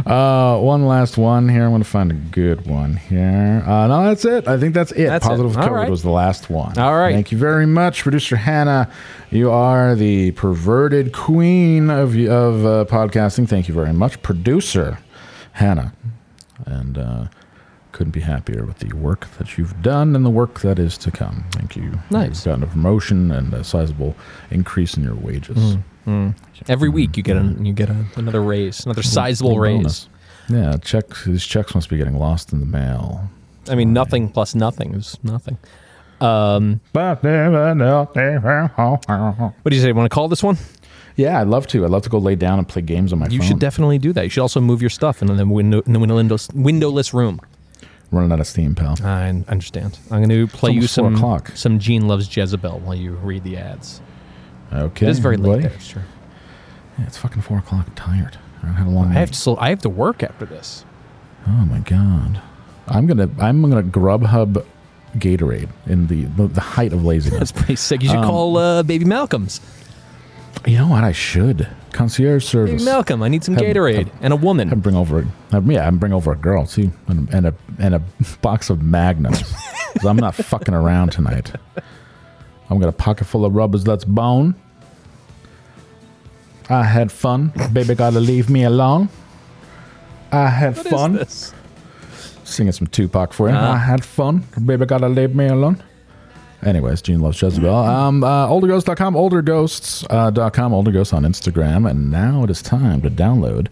Uh, one last one here. I'm going to find a good one here. Uh, no, that's it. I think that's it. That's. Positive COVID right. was the last one. All right. Thank you very much, producer Hannah. You are the perverted queen of of uh, podcasting. Thank you very much, producer Hannah. And uh, couldn't be happier with the work that you've done and the work that is to come. Thank you. Nice. You've gotten a promotion and a sizable increase in your wages. Mm. Every week you get a, you get a, another raise, another sizable raise. Yeah, checks. These checks must be getting lost in the mail. I mean, nothing plus nothing is nothing. Um, But what do you say? Want to call this one? Yeah, I'd love to. I'd love to go lay down and play games on my phone. You phone. should definitely do that. You should also move your stuff in the window in the windowless, windowless room. Running out of steam, pal. I understand. I'm going to play you almost four some o'clock. some Gene loves Jezebel while you read the ads. Okay. It is very late buddy. there. Sure. Yeah, it's fucking four o'clock. I'm tired. I had a long I have to. I have to work after this. Oh my god. I'm gonna. I'm gonna Grubhub Gatorade in the the, the height of laziness. That's pretty sick. You should Um, call uh, Baby Malcolm's. You know what? I should concierge service. Baby Malcolm, I need some Have- Gatorade have- and a woman. Have bring over. Have, yeah, and bring over a girl too, and, and a and a box of magnums. I'm not fucking around tonight. I'm got a pocket full of rubbers that's bone. I had fun. Baby, gotta leave me alone. I had What fun. Singing some Tupac for you. Ah. I had fun. Baby, gotta leave me alone. Anyways, Gene loves Jezebel. Um, uh, olderghosts.com, olderghosts.com, older ghosts on Instagram. And now it is time to download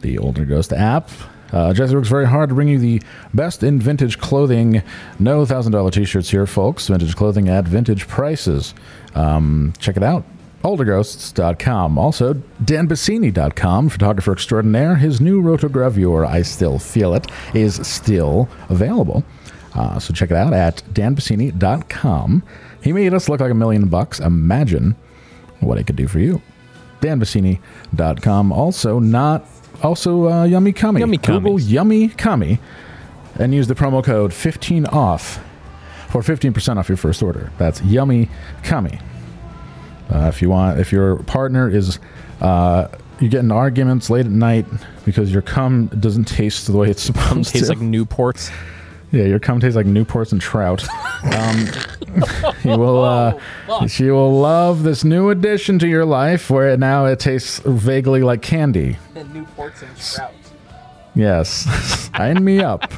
the Older Ghost app. Uh, Jesse works very hard to bring you the best in vintage clothing. No $1,000 t shirts here, folks. Vintage clothing at vintage prices. Um, check it out. olderghosts.com. Also, danbassini.com, photographer extraordinaire. His new rotogravure, I Still Feel It, is still available. Uh, so check it out at danbassini.com. He made us look like a million bucks. Imagine what it could do for you. danbassini.com. Also, not also uh, Yummy Cummy. Yummy Google Cummies. Yummy Cummy and use the promo code 15 off for 15% off your first order. That's Yummy Cummy. Uh, if you want, if your partner is, uh, you get in arguments late at night because your cum doesn't taste the way it's supposed Cum to. tastes like Newports. Yeah, your cum tastes like Newports and trout. Um, you will, uh, she will love this new addition to your life, where now it tastes vaguely like candy. Newports and trout. Yes, sign me up.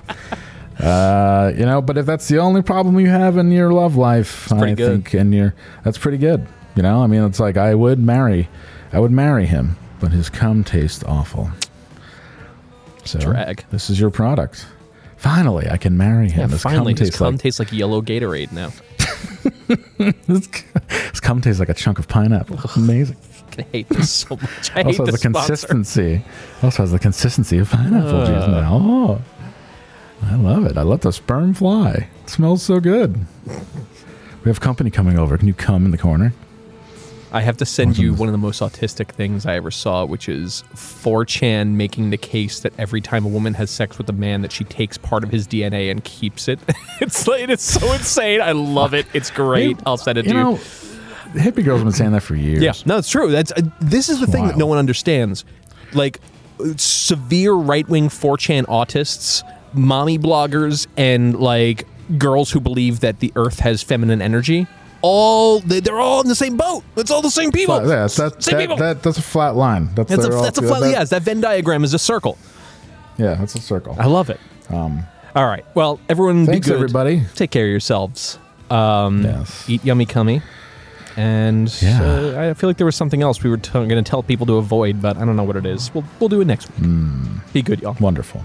Uh, you know, but if that's the only problem you have in your love life, I good. think, and your that's pretty good. You know, I mean, it's like I would marry, I would marry him, but his cum tastes awful. So Drag. This is your product. Finally, I can marry him. Yeah, his finally, cum his tastes cum like tastes like yellow Gatorade now. his cum tastes like a chunk of pineapple. Amazing. I hate this so much. I hate also has the sponsor. consistency. Also has the consistency of pineapple juice Uh. now. Oh, I love it. I let the sperm fly. It smells so good. We have company coming over. Can you come in the corner? I have to send you one of the most autistic things I ever saw, which is 4chan making the case that every time a woman has sex with a man, that she takes part of his DNA and keeps it. it's like, it's so insane. I love it. It's great. I'll send it to You know, hippie girls have been saying that for years. Yeah, no, it's true. That's uh, this is the thing that no one understands. Like uh, severe right wing 4chan autists, mommy bloggers, and like girls who believe that the Earth has feminine energy. All they- they're all in the same boat. It's all the same people. Flat- yeah, that, Same that, people. that- that's a flat line. That's, That's a, all- that's a flat. that- yes, that Venn diagram is a circle. Yeah, that's a circle. I love it. Um, All right. Well, everyone, Thanks, be good. everybody. Take care of yourselves. Um, Yes. Eat yummy cummy. And Yeah. uh, I feel like there was something else we were t- going to tell people to avoid, but I don't know what it is. We'll we'll do it next week. Be good, y'all. Wonderful.